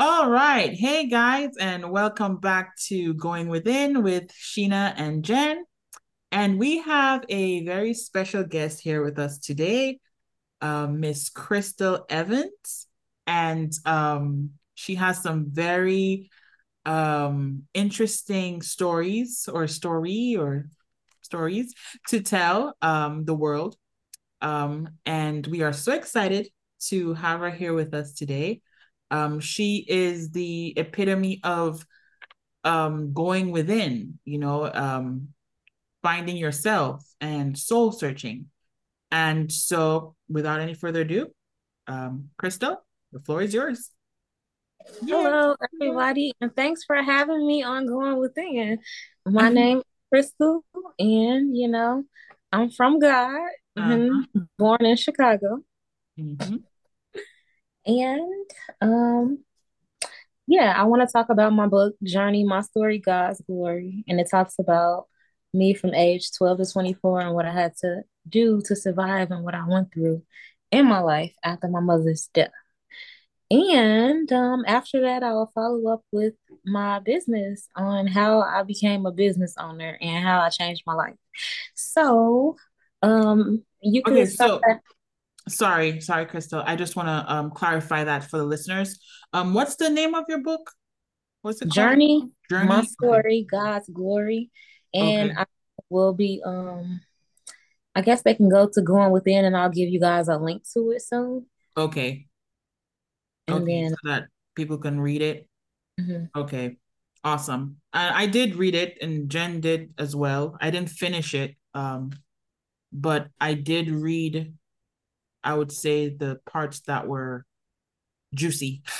All right. Hey, guys, and welcome back to Going Within with Sheena and Jen. And we have a very special guest here with us today, uh, Miss Crystal Evans. And um, she has some very um, interesting stories or story or stories to tell um, the world. Um, and we are so excited to have her here with us today. Um, she is the epitome of um, going within, you know, um, finding yourself and soul searching. And so, without any further ado, um, Crystal, the floor is yours. Hello, everybody, and thanks for having me on Going Within. My mm-hmm. name is Crystal, and you know, I'm from God, uh-huh. born in Chicago. Mm-hmm. And um, yeah, I want to talk about my book, Journey, My Story, God's Glory. And it talks about me from age 12 to 24 and what I had to do to survive and what I went through in my life after my mother's death. And um, after that, I'll follow up with my business on how I became a business owner and how I changed my life. So, um, you can okay, so that- sorry, sorry, Crystal. I just want to um, clarify that for the listeners. Um, what's the name of your book? What's it Journey, called? Journey, my story. God's glory, and okay. I will be um. I guess they can go to going within, and I'll give you guys a link to it soon. Okay. And okay, then so that people can read it. Mm-hmm. Okay, awesome. I, I did read it, and Jen did as well. I didn't finish it, um, but I did read. I would say the parts that were juicy.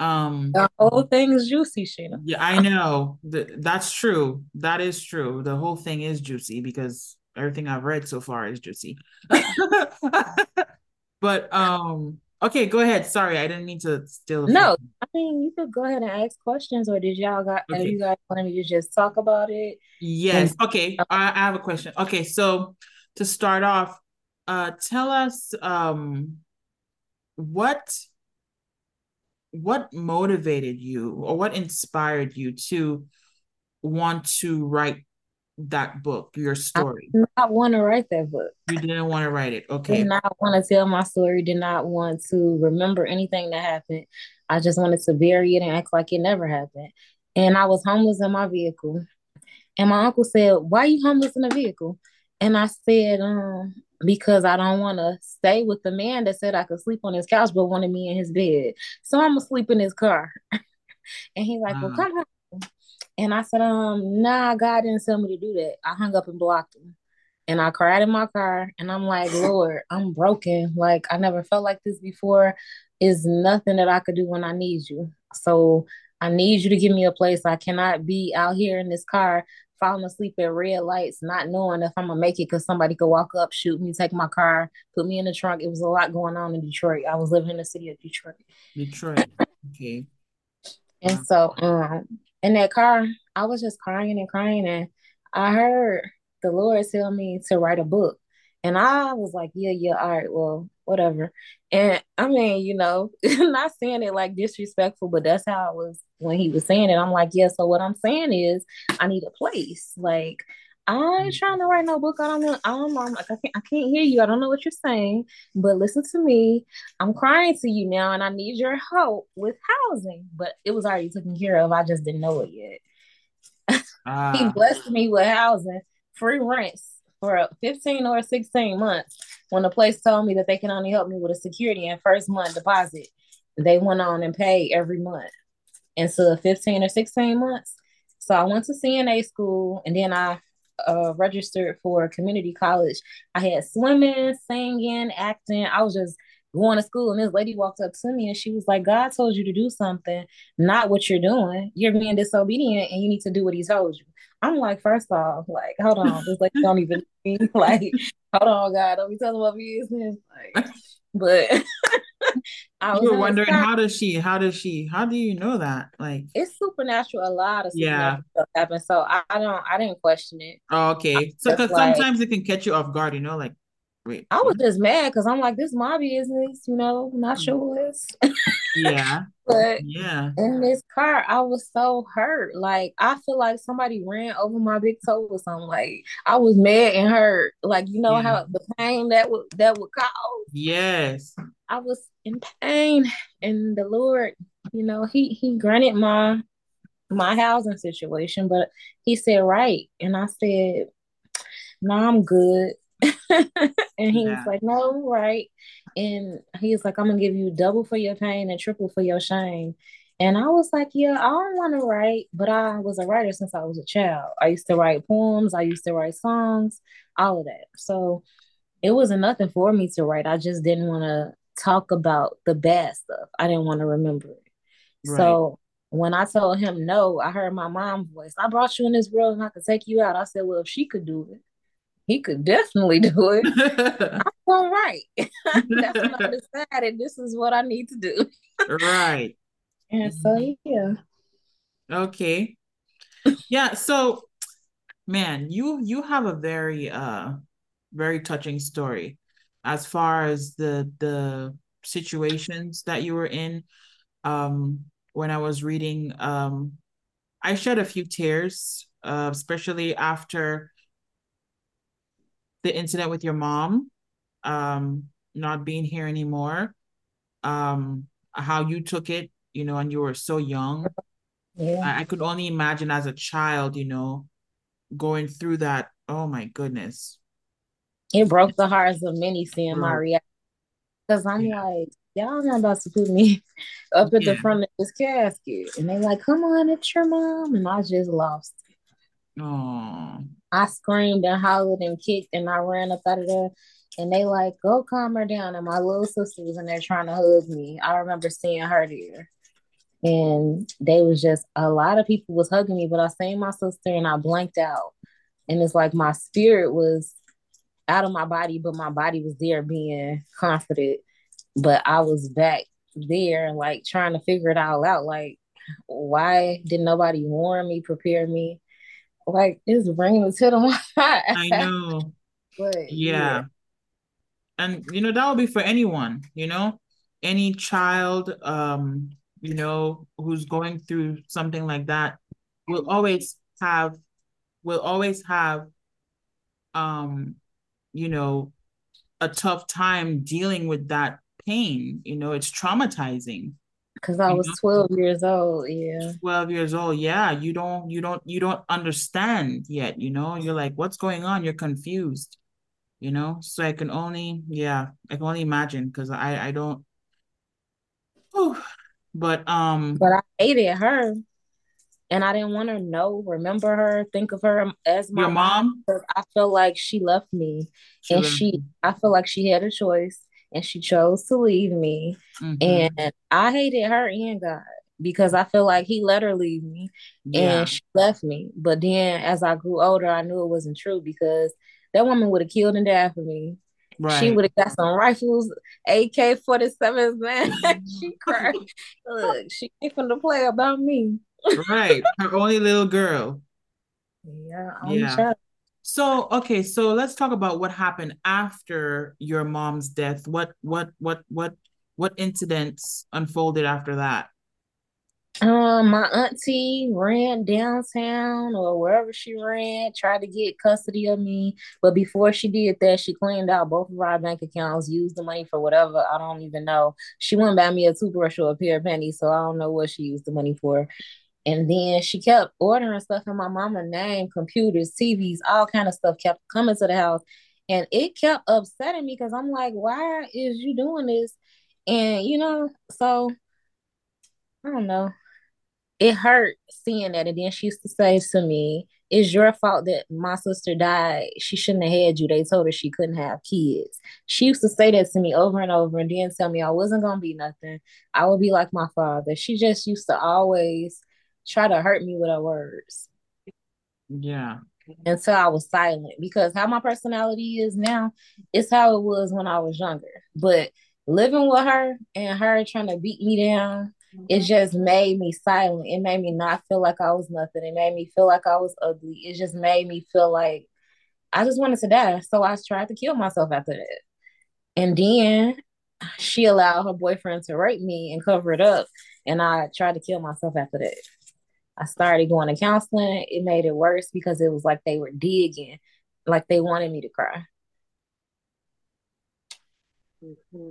Um, the whole thing is juicy, Sheena. Yeah, I know. The, that's true. That is true. The whole thing is juicy because everything I've read so far is juicy. but um Okay, go ahead. Sorry, I didn't mean to steal. No, I mean you could go ahead and ask questions, or did y'all got? Okay. you guys wanted me to just talk about it? Yes. And- okay, I, I have a question. Okay, so to start off, uh, tell us um, what what motivated you, or what inspired you to want to write that book, your story? I did not want to write that book. You didn't want to write it. Okay. Did not want to tell my story, did not want to remember anything that happened. I just wanted to bury it and act like it never happened. And I was homeless in my vehicle. And my uncle said, Why are you homeless in a vehicle? And I said, um, because I don't want to stay with the man that said I could sleep on his couch but wanted me in his bed. So I'm gonna sleep in his car. and he's like, Well, come home. And I said, um, nah, God didn't tell me to do that. I hung up and blocked him. And I cried in my car and I'm like, Lord, I'm broken. Like I never felt like this before. Is nothing that I could do when I need you. So I need you to give me a place. I cannot be out here in this car falling asleep at red lights, not knowing if I'm gonna make it because somebody could walk up, shoot me, take my car, put me in the trunk. It was a lot going on in Detroit. I was living in the city of Detroit. Detroit. Okay. And so um in that car, I was just crying and crying. And I heard the Lord tell me to write a book. And I was like, yeah, yeah, all right, well, whatever. And I mean, you know, not saying it like disrespectful, but that's how it was when he was saying it. I'm like, yeah, so what I'm saying is I need a place. Like, I ain't trying to write no book. I don't know. I know. I'm like, I can't, I can't hear you. I don't know what you're saying, but listen to me. I'm crying to you now, and I need your help with housing. But it was already taken care of. I just didn't know it yet. He ah. blessed me with housing, free rents for 15 or 16 months. When the place told me that they can only help me with a security and first month deposit, they went on and paid every month into 15 or 16 months. So I went to CNA school, and then I uh, registered for community college. I had swimming, singing, acting. I was just going to school, and this lady walked up to me and she was like, "God told you to do something, not what you're doing. You're being disobedient, and you need to do what He told you." I'm like, first off, like, hold on, this like don't even like, hold on, God, don't be telling my business. Like, but I you were wondering how does she how does she how do you know that? Like it's supernatural a lot of yeah. stuff happens so I, I, don't I didn't question it. Oh, okay. So because like, sometimes it can catch you off guard you know like wait I was just mad because I'm like this is my business you know not mm. yours Yeah. but yeah. In this car, I was so hurt. Like I feel like somebody ran over my big toe or something. Like I was mad and hurt. Like you know yeah. how the pain that would that would cause. Yes. I was in pain, and the Lord, you know, he he granted my my housing situation, but he said right, and I said, "No, nah, I'm good." And he yeah. was like, "No, right." And he was like, "I'm gonna give you double for your pain and triple for your shame." And I was like, "Yeah, I don't want to write, but I was a writer since I was a child. I used to write poems, I used to write songs, all of that. So it wasn't nothing for me to write. I just didn't want to talk about the bad stuff. I didn't want to remember it. Right. So when I told him no, I heard my mom's voice. I brought you in this world and I could take you out. I said, well, if she could do it, he could definitely do it. I'm all right. That's what I decided. This is what I need to do. right. And so yeah. Okay. Yeah. So man, you you have a very uh very touching story as far as the the situations that you were in. Um when I was reading um I shed a few tears, uh, especially after the incident with your mom um not being here anymore um how you took it you know and you were so young yeah. I, I could only imagine as a child you know going through that oh my goodness it broke the hearts of many seeing my reaction because i'm yeah. like y'all not about to put me up at yeah. the front of this casket and they like come on it's your mom and i just lost Oh. I screamed and hollered and kicked and I ran up out of there. And they like, go calm her down. And my little sister was in there trying to hug me. I remember seeing her there. And they was just a lot of people was hugging me, but I seen my sister and I blanked out. And it's like my spirit was out of my body, but my body was there being confident. But I was back there, like trying to figure it all out. Like, why did nobody warn me, prepare me? Like it's tear to my eye. I know. but yeah. yeah. And you know, that would be for anyone, you know, any child, um, you know, who's going through something like that will always have will always have um, you know, a tough time dealing with that pain. You know, it's traumatizing because I was 12 years old. Yeah. 12 years old. Yeah. You don't, you don't, you don't understand yet, you know? You're like, what's going on? You're confused, you know? So I can only, yeah, I can only imagine because I, I don't, oh, but, um, but I hated her and I didn't want to know, remember her, think of her as my mom. mom I feel like she left me, she and left she, me. I feel like she had a choice, and she chose to leave me. Mm-hmm. And I hated her and God because I feel like he let her leave me yeah. and she left me. But then as I grew older, I knew it wasn't true because that woman would have killed and died for me. Right. She would have got some rifles, AK 47s, man. she cried. Look, she ain't finna play about me. right. Her only little girl. Yeah, yeah. So, okay, so let's talk about what happened after your mom's death. What what what what what incidents unfolded after that? Um, my auntie ran downtown or wherever she ran, tried to get custody of me. But before she did that, she cleaned out both of our bank accounts, used the money for whatever. I don't even know. She went buy me a toothbrush or a pair of panties, so I don't know what she used the money for. And then she kept ordering stuff in my mama name, computers, TVs, all kind of stuff kept coming to the house. And it kept upsetting me because I'm like, why is you doing this? And you know, so I don't know. It hurt seeing that. And then she used to say to me, It's your fault that my sister died. She shouldn't have had you. They told her she couldn't have kids. She used to say that to me over and over and then tell me I wasn't gonna be nothing. I would be like my father. She just used to always try to hurt me with her words. Yeah. Until I was silent because how my personality is now is how it was when I was younger. But living with her and her trying to beat me down, mm-hmm. it just made me silent. It made me not feel like I was nothing. It made me feel like I was ugly. It just made me feel like I just wanted to die. So I tried to kill myself after that. And then she allowed her boyfriend to rape me and cover it up. And I tried to kill myself after that. I started going to counseling. It made it worse because it was like they were digging, like they wanted me to cry. Mm-hmm.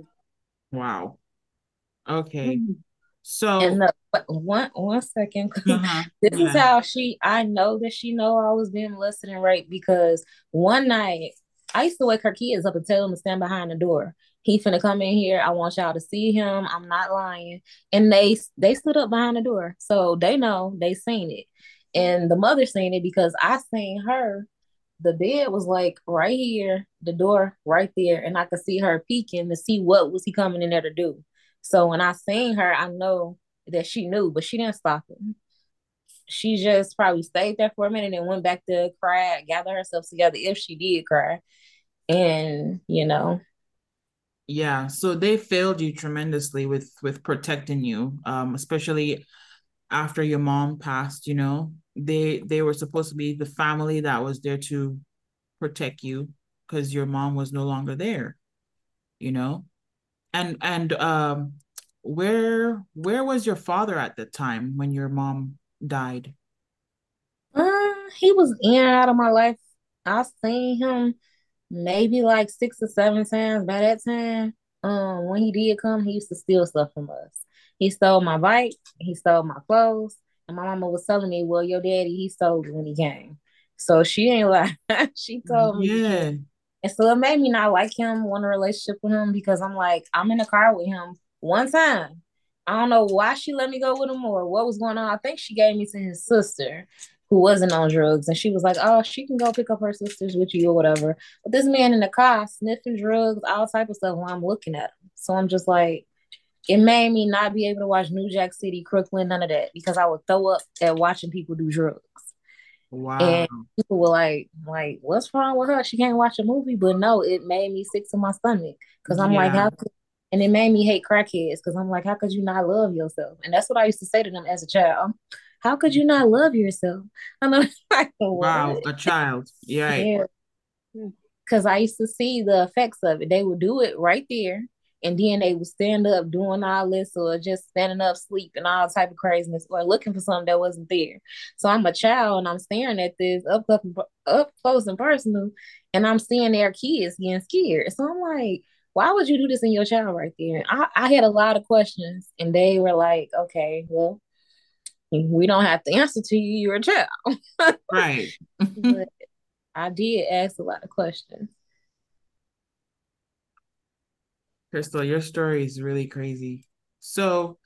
Wow. Okay. Mm-hmm. So and the, one one second. Uh-huh. this yeah. is how she I know that she know I was being molested and raped because one night I used to wake her kids up and tell them to stand behind the door. He finna come in here. I want y'all to see him. I'm not lying. And they they stood up behind the door. So they know they seen it. And the mother seen it because I seen her. The bed was like right here, the door right there, and I could see her peeking to see what was he coming in there to do. So when I seen her, I know that she knew, but she didn't stop it. She just probably stayed there for a minute and went back to cry, gather herself together if she did cry. And, you know. Yeah, so they failed you tremendously with with protecting you, um, especially after your mom passed, you know. They they were supposed to be the family that was there to protect you because your mom was no longer there, you know? And and um where where was your father at the time when your mom died? Uh, he was in and out of my life. I seen him maybe like six or seven times. By that time um when he did come he used to steal stuff from us. He stole my bike. He stole my clothes. And my mama was telling me well your daddy he stole it when he came. So she ain't like she told me yeah. And so it made me not like him, want a relationship with him because I'm like, I'm in the car with him one time. I don't know why she let me go with him or what was going on. I think she gave me to his sister who wasn't on drugs. And she was like, oh, she can go pick up her sisters with you or whatever. But this man in the car sniffing drugs, all type of stuff while I'm looking at him. So I'm just like, it made me not be able to watch New Jack City, Crooklyn, none of that because I would throw up at watching people do drugs. Wow. And people were like, like, what's wrong with her? She can't watch a movie. But no, it made me sick to my stomach. Cause I'm yeah. like, how could and it made me hate crackheads because I'm like, how could you not love yourself? And that's what I used to say to them as a child. How could you not love yourself? I'm like, wow, a child. Yeah. yeah. Cause I used to see the effects of it. They would do it right there and then they would stand up doing all this or just standing up sleeping all type of craziness or looking for something that wasn't there so i'm a child and i'm staring at this up up, up close and personal and i'm seeing their kids getting scared so i'm like why would you do this in your child right there I, I had a lot of questions and they were like okay well we don't have to answer to you you're a child right but i did ask a lot of questions Crystal, your story is really crazy. So,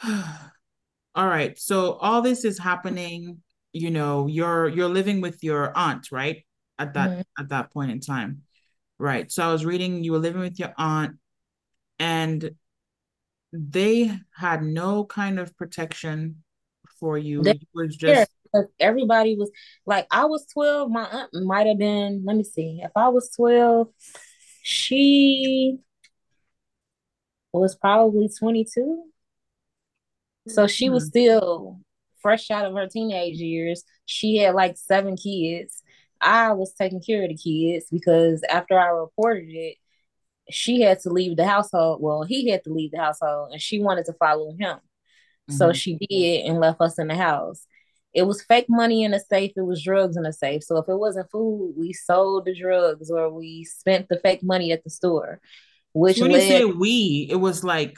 all right. So all this is happening. You know, you're you're living with your aunt, right? At that mm-hmm. at that point in time, right? So I was reading. You were living with your aunt, and they had no kind of protection for you. They, it was just everybody was like, I was twelve. My aunt might have been. Let me see. If I was twelve she was probably 22. So she was hmm. still fresh out of her teenage years. She had like seven kids. I was taking care of the kids because after I reported it, she had to leave the household. Well, he had to leave the household and she wanted to follow him. Mm-hmm. So she did and left us in the house it was fake money in a safe, it was drugs in a safe. So if it wasn't food, we sold the drugs or we spent the fake money at the store. Which when led, you say we, it was like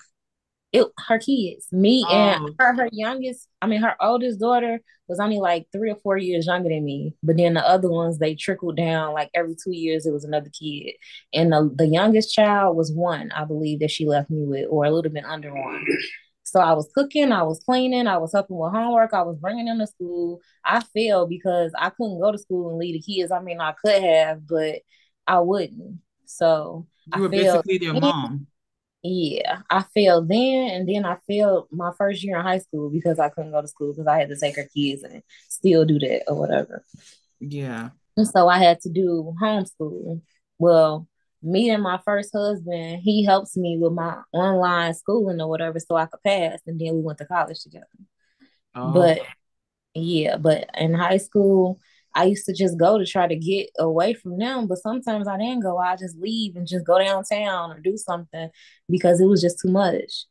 it her kids, me oh. and her her youngest, I mean her oldest daughter was only like three or four years younger than me. But then the other ones they trickled down like every two years it was another kid. And the, the youngest child was one, I believe, that she left me with, or a little bit under one. So I was cooking, I was cleaning, I was helping with homework, I was bringing them to school. I failed because I couldn't go to school and leave the kids. I mean, I could have, but I wouldn't. So you were basically their mom. Yeah, I failed then, and then I failed my first year in high school because I couldn't go to school because I had to take her kids and still do that or whatever. Yeah. And so I had to do homeschool. Well, me and my first husband, he helps me with my online schooling or whatever so I could pass. And then we went to college together. Oh. But yeah, but in high school, I used to just go to try to get away from them, but sometimes I didn't go. I just leave and just go downtown or do something because it was just too much.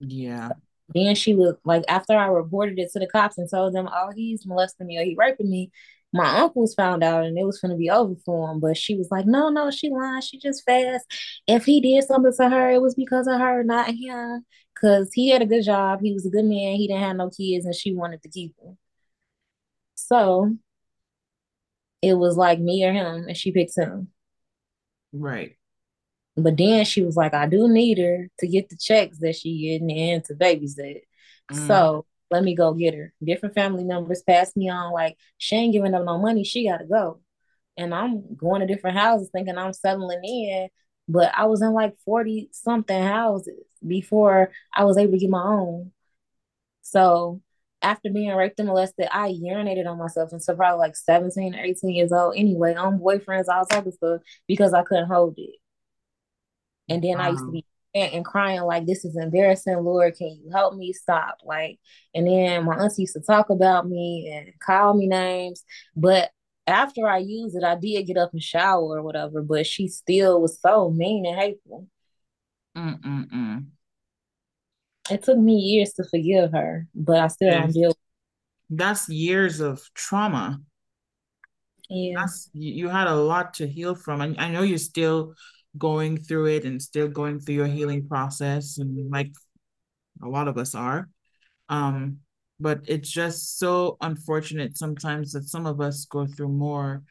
Yeah. Then she would like after I reported it to the cops and told them, "Oh, he's molesting me or he raping me." My uncles found out and it was going to be over for him, but she was like, "No, no, she lying. She just fast. If he did something to her, it was because of her, not him. Because he had a good job, he was a good man, he didn't have no kids, and she wanted to keep him. So it was like me or him, and she picked him. Right. But then she was like, I do need her to get the checks that she getting and to babysit. Mm. So let me go get her. Different family members passed me on, like, she ain't giving up no money. She got to go. And I'm going to different houses thinking I'm settling in. But I was in like 40 something houses before I was able to get my own. So after being raped and molested, I urinated on myself until probably like 17 or 18 years old anyway, on boyfriends, all type of stuff, because I couldn't hold it. And then wow. I used to be and crying like this is embarrassing lord can you help me stop like and then my auntie used to talk about me and call me names but after i used it i did get up and shower or whatever but she still was so mean and hateful Mm-mm-mm. It took me years to forgive her but i still yes. don't deal that's years of trauma. Yeah. That's, you had a lot to heal from and i know you're still going through it and still going through your healing process and like a lot of us are. Um but it's just so unfortunate sometimes that some of us go through more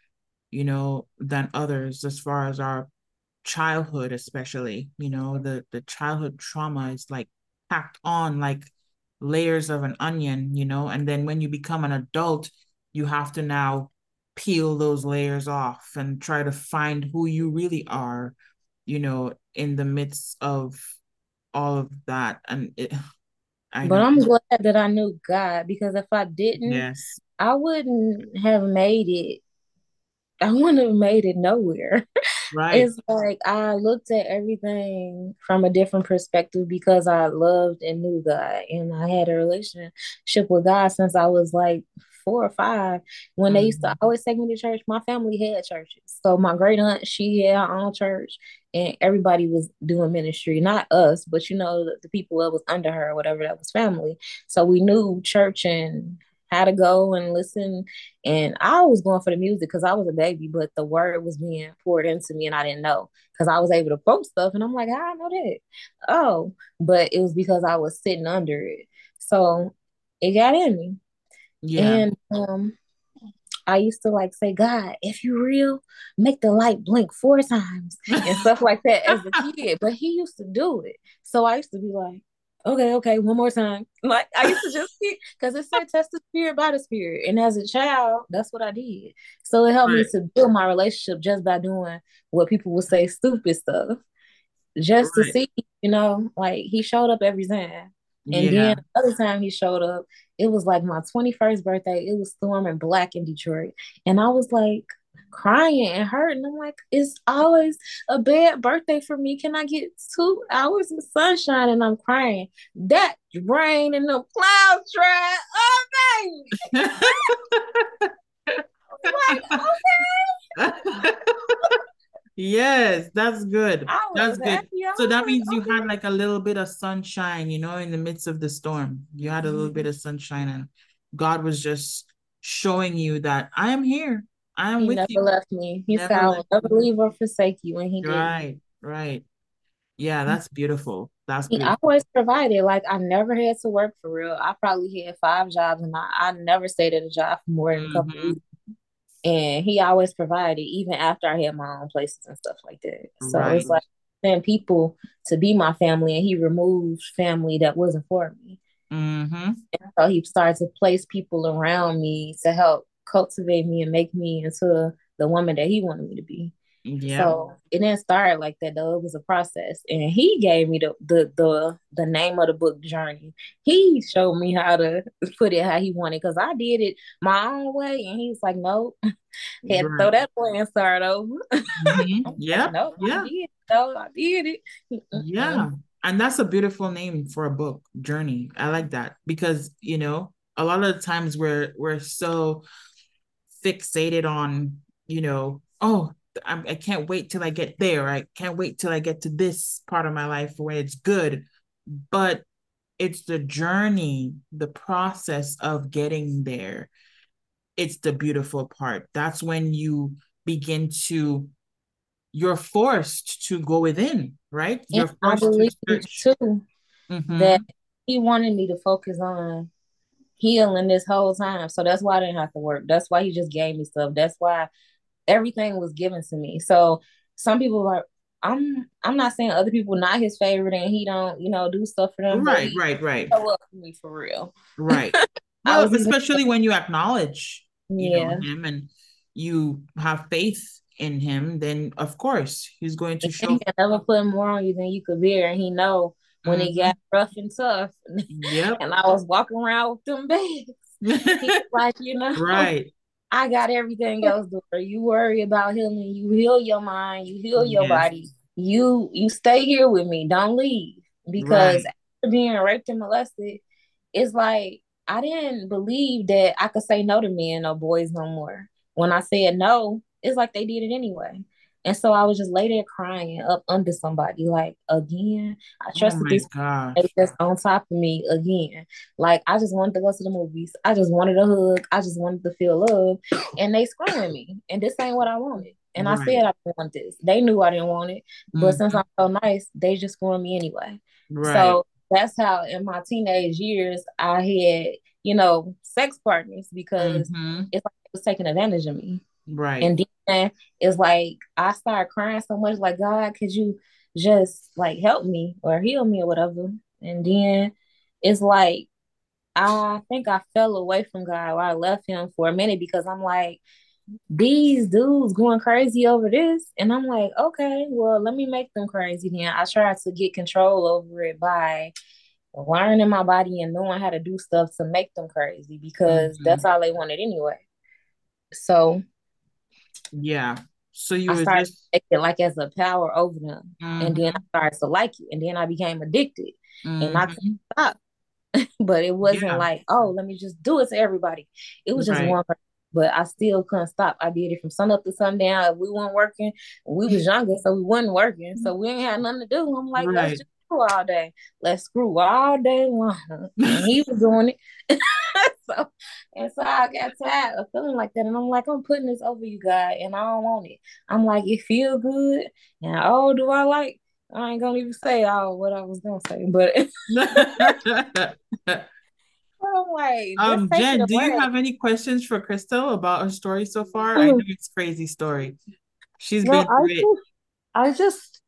you know than others as far as our childhood especially you know the the childhood trauma is like packed on like layers of an onion you know? And then when you become an adult you have to now peel those layers off and try to find who you really are you know in the midst of all of that. And it I but know. i'm glad that i knew god because if i didn't yes. I wouldn't have made it i wouldn't have made it nowhere right it's like i looked at everything from a different perspective because i loved and knew god and i had a relationship with god since i was like four or five when mm-hmm. they used to mm-hmm. always take me to church. My family had churches. So my great aunt, she had her own church and everybody was doing ministry. Not us, but you know, the, the people that was under her or whatever that was family. So we knew church and how to go and listen. And I was going for the music because I was a baby, but the word was being poured into me and I didn't know because I was able to quote stuff. And I'm like, I know that. Oh, but it was because I was sitting under it. So it got in me. Yeah. And um I used to like say, God, if you real, make the light blink four times and stuff like that as a kid. But he used to do it. So I used to be like, okay, okay, one more time. Like I used to just because it said test the spirit by the spirit. And as a child, that's what I did. So it helped right. me to build my relationship just by doing what people would say stupid stuff. Just right. to see, you know, like he showed up every time. And yeah. then the other time he showed up, it was like my 21st birthday. It was storming black in Detroit. And I was like crying and hurting. I'm like, it's always a bad birthday for me. Can I get two hours of sunshine? And I'm crying. That rain and the clouds dry. Oh, baby. like, okay. Yes, that's good. That's good. So that means you had like a little bit of sunshine, you know, in the midst of the storm. You had a little bit mm-hmm. of sunshine, and God was just showing you that I am here. I am he with never you. left me. He never said, "I will never leave or forsake you," and he did. Right, right. Yeah, mm-hmm. that's beautiful. That's beautiful. He always provided. Like I never had to work for real. I probably had five jobs, and I, I never stayed at a job for more than a couple mm-hmm. weeks and he always provided even after I had my own places and stuff like that. So right. it's like send people to be my family, and he removed family that wasn't for me. Mm-hmm. so he started to place people around me to help cultivate me and make me into the woman that he wanted me to be. Yeah. So it didn't start like that though. It was a process. And he gave me the the the, the name of the book journey. He showed me how to put it how he wanted because I did it my own way. And he's like, Nope. Had right. to throw that boy and start over. Mm-hmm. Yeah. nope, yeah. I did. No, I did it. yeah. And that's a beautiful name for a book, Journey. I like that because, you know, a lot of the times we're we're so fixated on, you know, oh, I'm, I can't wait till I get there. I can't wait till I get to this part of my life where it's good. But it's the journey, the process of getting there. It's the beautiful part. That's when you begin to, you're forced to go within, right? You're I believe to too mm-hmm. that he wanted me to focus on healing this whole time. So that's why I didn't have to work. That's why he just gave me stuff. That's why everything was given to me. So some people are I'm I'm not saying other people not his favorite and he don't, you know, do stuff for them. Right, right, right. Show up for me for real. Right. well, especially when you acknowledge yeah. Know, him and you have faith in him, then of course he's going to show. He can never put more on you than you could bear, and he know when mm-hmm. it got rough and tough. Yep. and I was walking around with them bags. Like, you know, right. I got everything else, door. You worry about healing. You heal your mind. You heal your yes. body. You you stay here with me. Don't leave because right. after being raped and molested, it's like I didn't believe that I could say no to men or boys no more. When I said no, it's like they did it anyway. And so I was just lay there crying up under somebody, like again. I oh trusted oh this just on top of me again. Like I just wanted to go to the movies. I just wanted a hug. I just wanted to feel love. And they screwing me. And this ain't what I wanted. And right. I said I didn't want this. They knew I didn't want it. But mm-hmm. since I'm so nice, they just screwing me anyway. Right. So that's how in my teenage years I had, you know, sex partners because mm-hmm. it's like it was taking advantage of me. Right. And then it's like I started crying so much, like, God, could you just like help me or heal me or whatever? And then it's like I think I fell away from God or I left him for a minute because I'm like, these dudes going crazy over this. And I'm like, okay, well, let me make them crazy then. I tried to get control over it by learning my body and knowing how to do stuff to make them crazy because mm-hmm. that's all they wanted anyway. So yeah. So you I started just... it like as a power over them, mm-hmm. and then I mm-hmm. started to like it, and then I became addicted, mm-hmm. and I mm-hmm. couldn't stop. but it wasn't yeah. like, oh, let me just do it to everybody. It was just right. one person, but I still couldn't stop. I did it from sun up to sundown. If we weren't working, we was younger, so we wasn't working, so we ain't had nothing to do. I'm like, right. let's just screw all day. Let's screw all day long. And he was doing it. so and so I got tired of feeling like that. And I'm like, I'm putting this over you guys and I don't want it. I'm like, it feel good. And oh, do I like? I ain't gonna even say all what I was gonna say, but I'm like, um, Jen, do you have any questions for Crystal about her story so far? I know it's crazy story. She's no, been I just, I just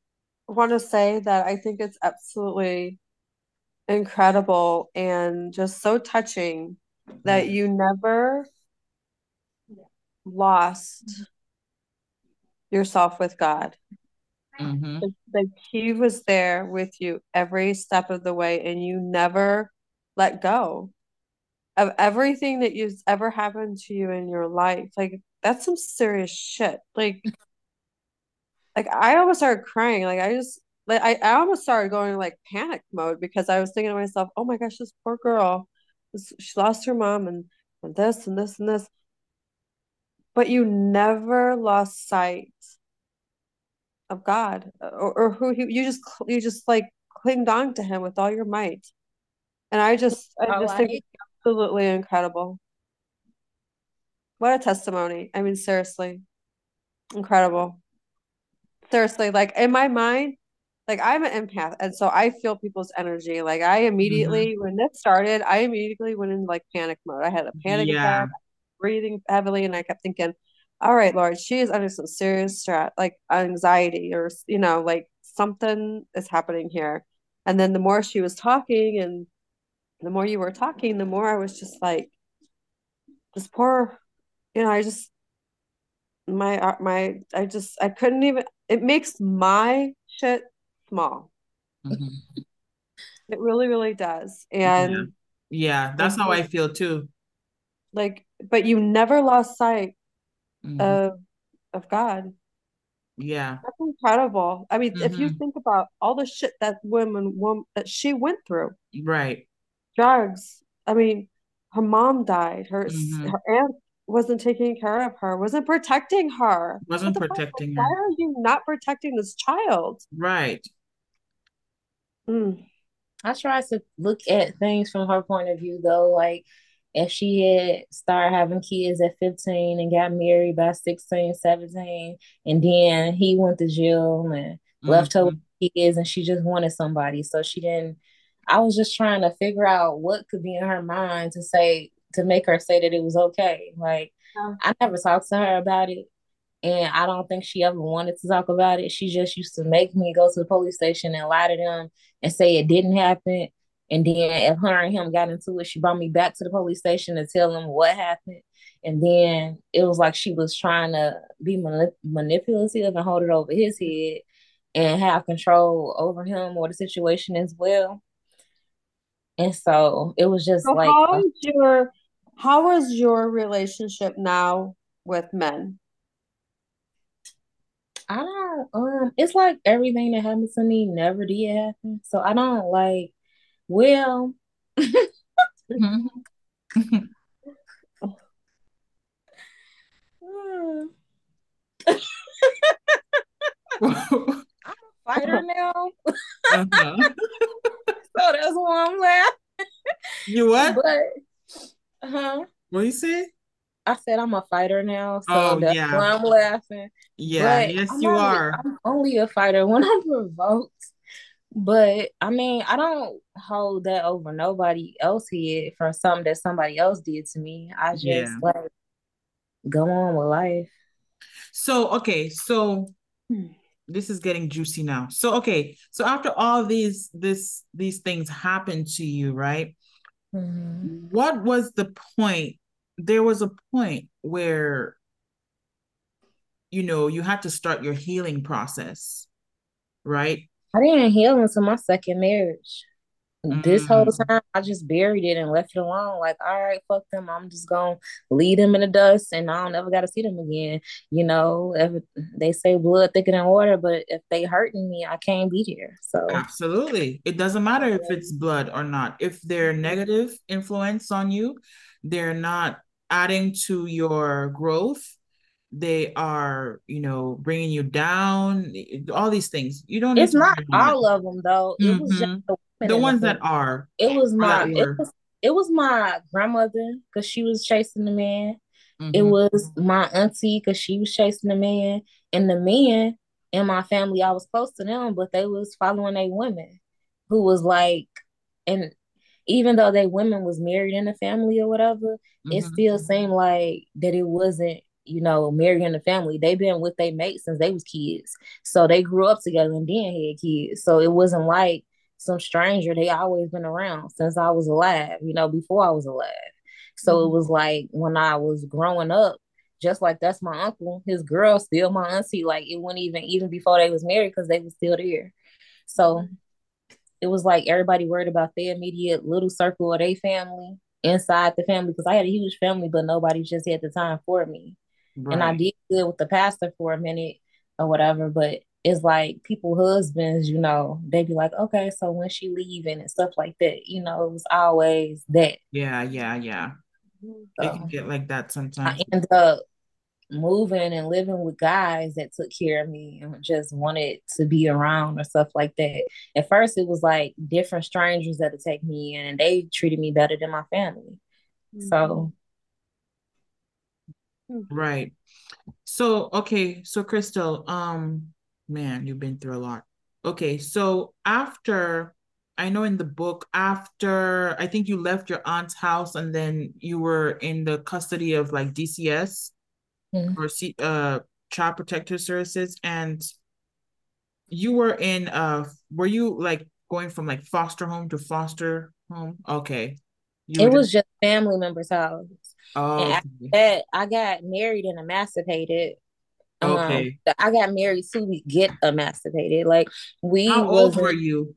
want to say that I think it's absolutely incredible and just so touching that you never lost yourself with God. Mm-hmm. Like He was there with you every step of the way, and you never let go of everything that you've ever happened to you in your life. Like that's some serious shit. Like, like I almost started crying. Like I just like I, I almost started going like panic mode because I was thinking to myself, oh my gosh, this poor girl. She lost her mom and, and this and this and this. But you never lost sight of god uh, or, or who he, you just you just like clinged on to him with all your might. And i just i oh, just think it's absolutely incredible. What a testimony. I mean seriously. Incredible. Seriously like in my mind like I'm an empath, and so I feel people's energy. Like I immediately, mm-hmm. when this started, I immediately went in like panic mode. I had a panic yeah. attack, breathing heavily, and I kept thinking, "All right, Lord, she is under some serious stress, like anxiety, or you know, like something is happening here." And then the more she was talking, and the more you were talking, the more I was just like, "This poor," you know. I just my uh, my I just I couldn't even. It makes my shit small. Mm-hmm. It really, really does. And yeah, yeah that's how I feel too. Like, but you never lost sight mm-hmm. of of God. Yeah. That's incredible. I mean, mm-hmm. if you mm-hmm. think about all the shit that woman, woman that she went through. Right. Drugs. I mean, her mom died. Her mm-hmm. her aunt wasn't taking care of her, wasn't protecting her. Wasn't protecting her. Why are you not protecting this child? Right. Mm. I tried to look at things from her point of view though. Like if she had started having kids at 15 and got married by 16, 17, and then he went to jail and mm-hmm. left her with kids and she just wanted somebody. So she didn't I was just trying to figure out what could be in her mind to say to make her say that it was okay. Like oh. I never talked to her about it. And I don't think she ever wanted to talk about it. She just used to make me go to the police station and lie to them and say it didn't happen. And then if her and him got into it, she brought me back to the police station to tell them what happened. And then it was like she was trying to be manip- manipulative and hold it over his head and have control over him or the situation as well. And so it was just so like how is your how is your relationship now with men? I don't um it's like everything that happened to me never did happen. So I don't like well I'm a fighter now. Uh-huh. so that's why I'm laughing. You what? But huh? What you say? I said I'm a fighter now, so oh, that's yeah. why I'm laughing. Yeah, but yes, I'm you only, are. I'm only a fighter when I'm provoked. But I mean, I don't hold that over nobody else head for something that somebody else did to me. I just yeah. like go on with life. So okay, so hmm this is getting juicy now. So okay, so after all these this these things happened to you, right? Mm-hmm. What was the point? There was a point where you know you had to start your healing process, right? I didn't heal until my second marriage. This whole mm. time, I just buried it and left it alone. Like, all right, fuck them. I'm just gonna leave them in the dust, and I don't ever got to see them again. You know, if they say blood thicker than water, but if they hurting me, I can't be there. So absolutely, it doesn't matter if it's blood or not. If they're negative influence on you, they're not adding to your growth they are you know bringing you down all these things you don't it's not all of them though mm-hmm. it was just mm-hmm. the, the ones that are it was my it was, it was my grandmother because she was chasing the man mm-hmm. it was my auntie because she was chasing the man and the men in my family i was close to them but they was following a women who was like and even though they women was married in the family or whatever mm-hmm. it still seemed like that it wasn't you know, marrying the family. They've been with their mate since they was kids. So they grew up together and then had kids. So it wasn't like some stranger. They always been around since I was alive, you know, before I was alive. So mm-hmm. it was like when I was growing up, just like that's my uncle, his girl still my auntie. Like it wasn't even even before they was married because they was still there. So it was like everybody worried about their immediate little circle of their family inside the family because I had a huge family, but nobody just had the time for me. Right. And I did good with the pastor for a minute or whatever, but it's like people husbands, you know, they be like, okay, so when she leaving and stuff like that, you know, it was always that. Yeah, yeah, yeah. So it can get like that sometimes. I end up moving and living with guys that took care of me and just wanted to be around or stuff like that. At first, it was like different strangers that would take me in, and they treated me better than my family. Mm-hmm. So Right. So, okay. So, Crystal, um, man, you've been through a lot. Okay. So, after, I know in the book, after I think you left your aunt's house and then you were in the custody of like DCS mm-hmm. or C, uh, Child Protective Services, and you were in, uh, were you like going from like foster home to foster home? Okay. You it was just, just family members' house. Oh, that, I got married and emancipated. Um, okay. Um, I got married to get emancipated. Like we. How old were you?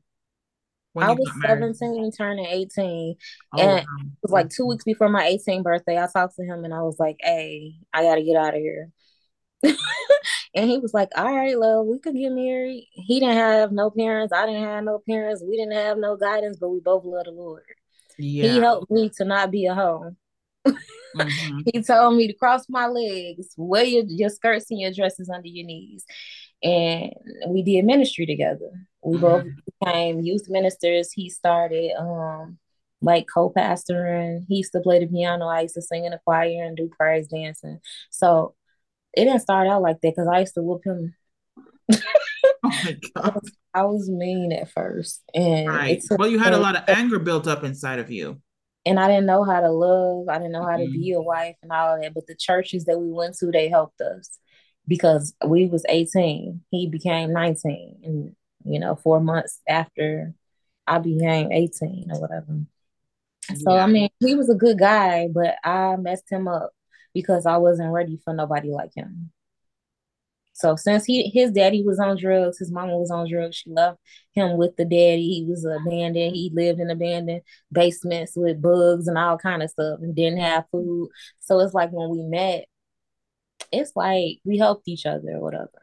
I was 17, turning 18. Oh, and wow. it was like two weeks before my 18th birthday. I talked to him and I was like, hey, I got to get out of here. and he was like, all right, love, we could get married. He didn't have no parents. I didn't have no parents. We didn't have no guidance, but we both love the Lord. Yeah. He helped me to not be a hoe. Mm-hmm. he told me to cross my legs, wear your, your skirts and your dresses under your knees. And we did ministry together. We mm-hmm. both became youth ministers. He started um like co-pastoring. He used to play the piano. I used to sing in the choir and do praise dancing. So it didn't start out like that because I used to whoop him. oh my god. I was mean at first. And right. well, you had a lot of anger built up inside of you and I didn't know how to love. I didn't know how to be mm-hmm. a wife and all that. But the churches that we went to, they helped us because we was 18. He became 19. And, you know, four months after I became 18 or whatever. So yeah. I mean, he was a good guy, but I messed him up because I wasn't ready for nobody like him. So since he his daddy was on drugs, his mama was on drugs, she left him with the daddy. He was abandoned. He lived in abandoned basements with bugs and all kind of stuff and didn't have food. So it's like when we met, it's like we helped each other or whatever.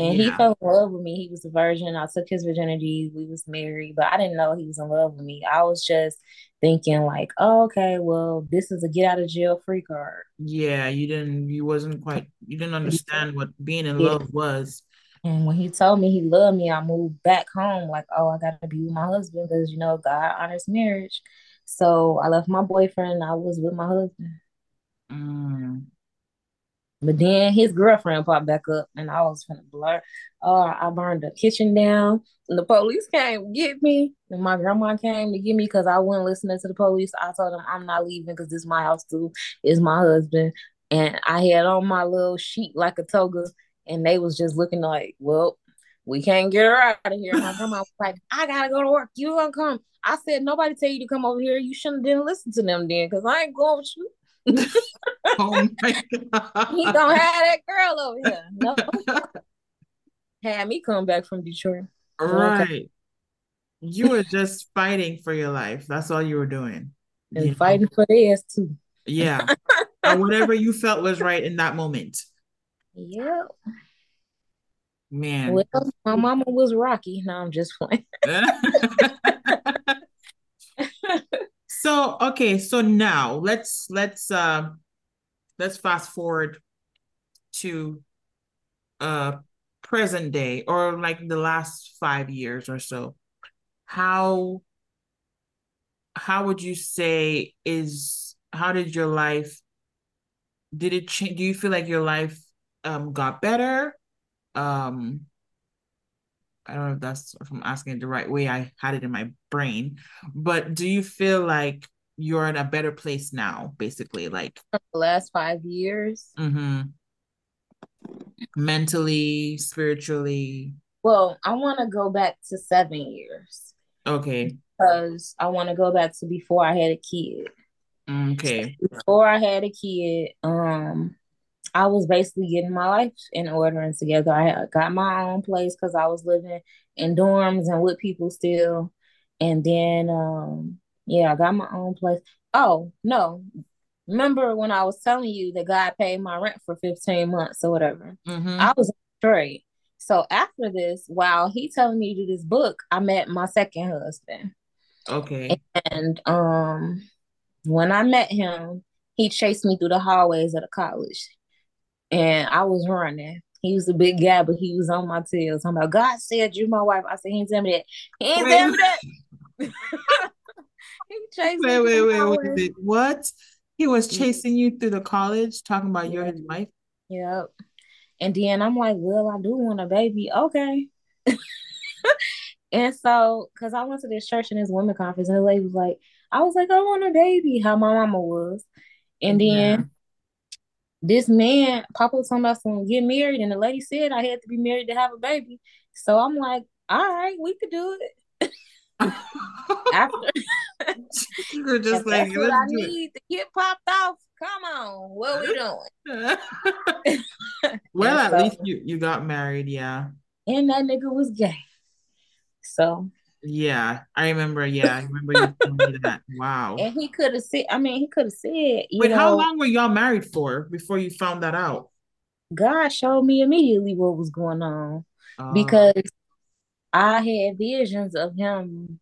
And yeah. he fell in love with me. He was a virgin. I took his virginity. We was married, but I didn't know he was in love with me. I was just thinking like, oh, okay, well, this is a get out of jail free card. Yeah, you didn't. You wasn't quite. You didn't understand what being in yeah. love was. And when he told me he loved me, I moved back home. Like, oh, I got to be with my husband because you know God honors marriage. So I left my boyfriend. I was with my husband. Mm. But then his girlfriend popped back up and I was gonna blur. Uh, I burned the kitchen down and the police came get me. And my grandma came to get me because I wasn't listening to the police. I told them I'm not leaving because this is my house too. Is my husband. And I had on my little sheet like a toga and they was just looking like, well, we can't get her out of here. My grandma was like, I gotta go to work. You gonna come? I said, nobody tell you to come over here. You shouldn't have didn't listen to them then because I ain't going with you. oh my god. He gonna have that girl over here. No. had me come back from Detroit. Right. Okay. You were just fighting for your life. That's all you were doing. And fighting know? for theirs too. Yeah. and whatever you felt was right in that moment. Yep. Man. Well, my mama was Rocky. Now I'm just playing. So okay, so now let's let's uh let's fast forward to uh present day or like the last five years or so. How how would you say is how did your life did it change do you feel like your life um got better um I don't know if that's if I'm asking it the right way. I had it in my brain, but do you feel like you're in a better place now, basically? Like the last five years, mm-hmm. mentally, spiritually. Well, I want to go back to seven years. Okay. Because I want to go back to before I had a kid. Okay. Before I had a kid, um, I was basically getting my life in order and together. I got my own place because I was living in dorms and with people still. And then, um, yeah, I got my own place. Oh, no. Remember when I was telling you that God paid my rent for 15 months or whatever? Mm-hmm. I was straight. So after this, while he telling me to do this book, I met my second husband. Okay. And um when I met him, he chased me through the hallways of the college and I was running. He was a big guy, but he was on my tail. I'm like, God said you're my wife. I said, He ain't tell me that. He ain't tell me that. he chased wait, me. Wait, wait, wait, wait. What? He was mm-hmm. chasing you through the college, talking about yeah. you're his wife. Yep. And then I'm like, well, I do want a baby. Okay. and so, because I went to this church and this women conference, and the lady was like, I was like, I want a baby, how my mama was. And then this man, Papa was talking about some get married, and the lady said I had to be married to have a baby. So I'm like, all right, we could do it. After you're just like, what I need to get popped off. Come on, what we doing? well, at so, least you you got married, yeah. And that nigga was gay. So yeah, I remember. Yeah, I remember you telling me that. Wow. And he could have said. I mean, he could have said. Wait, know, how long were y'all married for before you found that out? God showed me immediately what was going on uh, because I had visions of him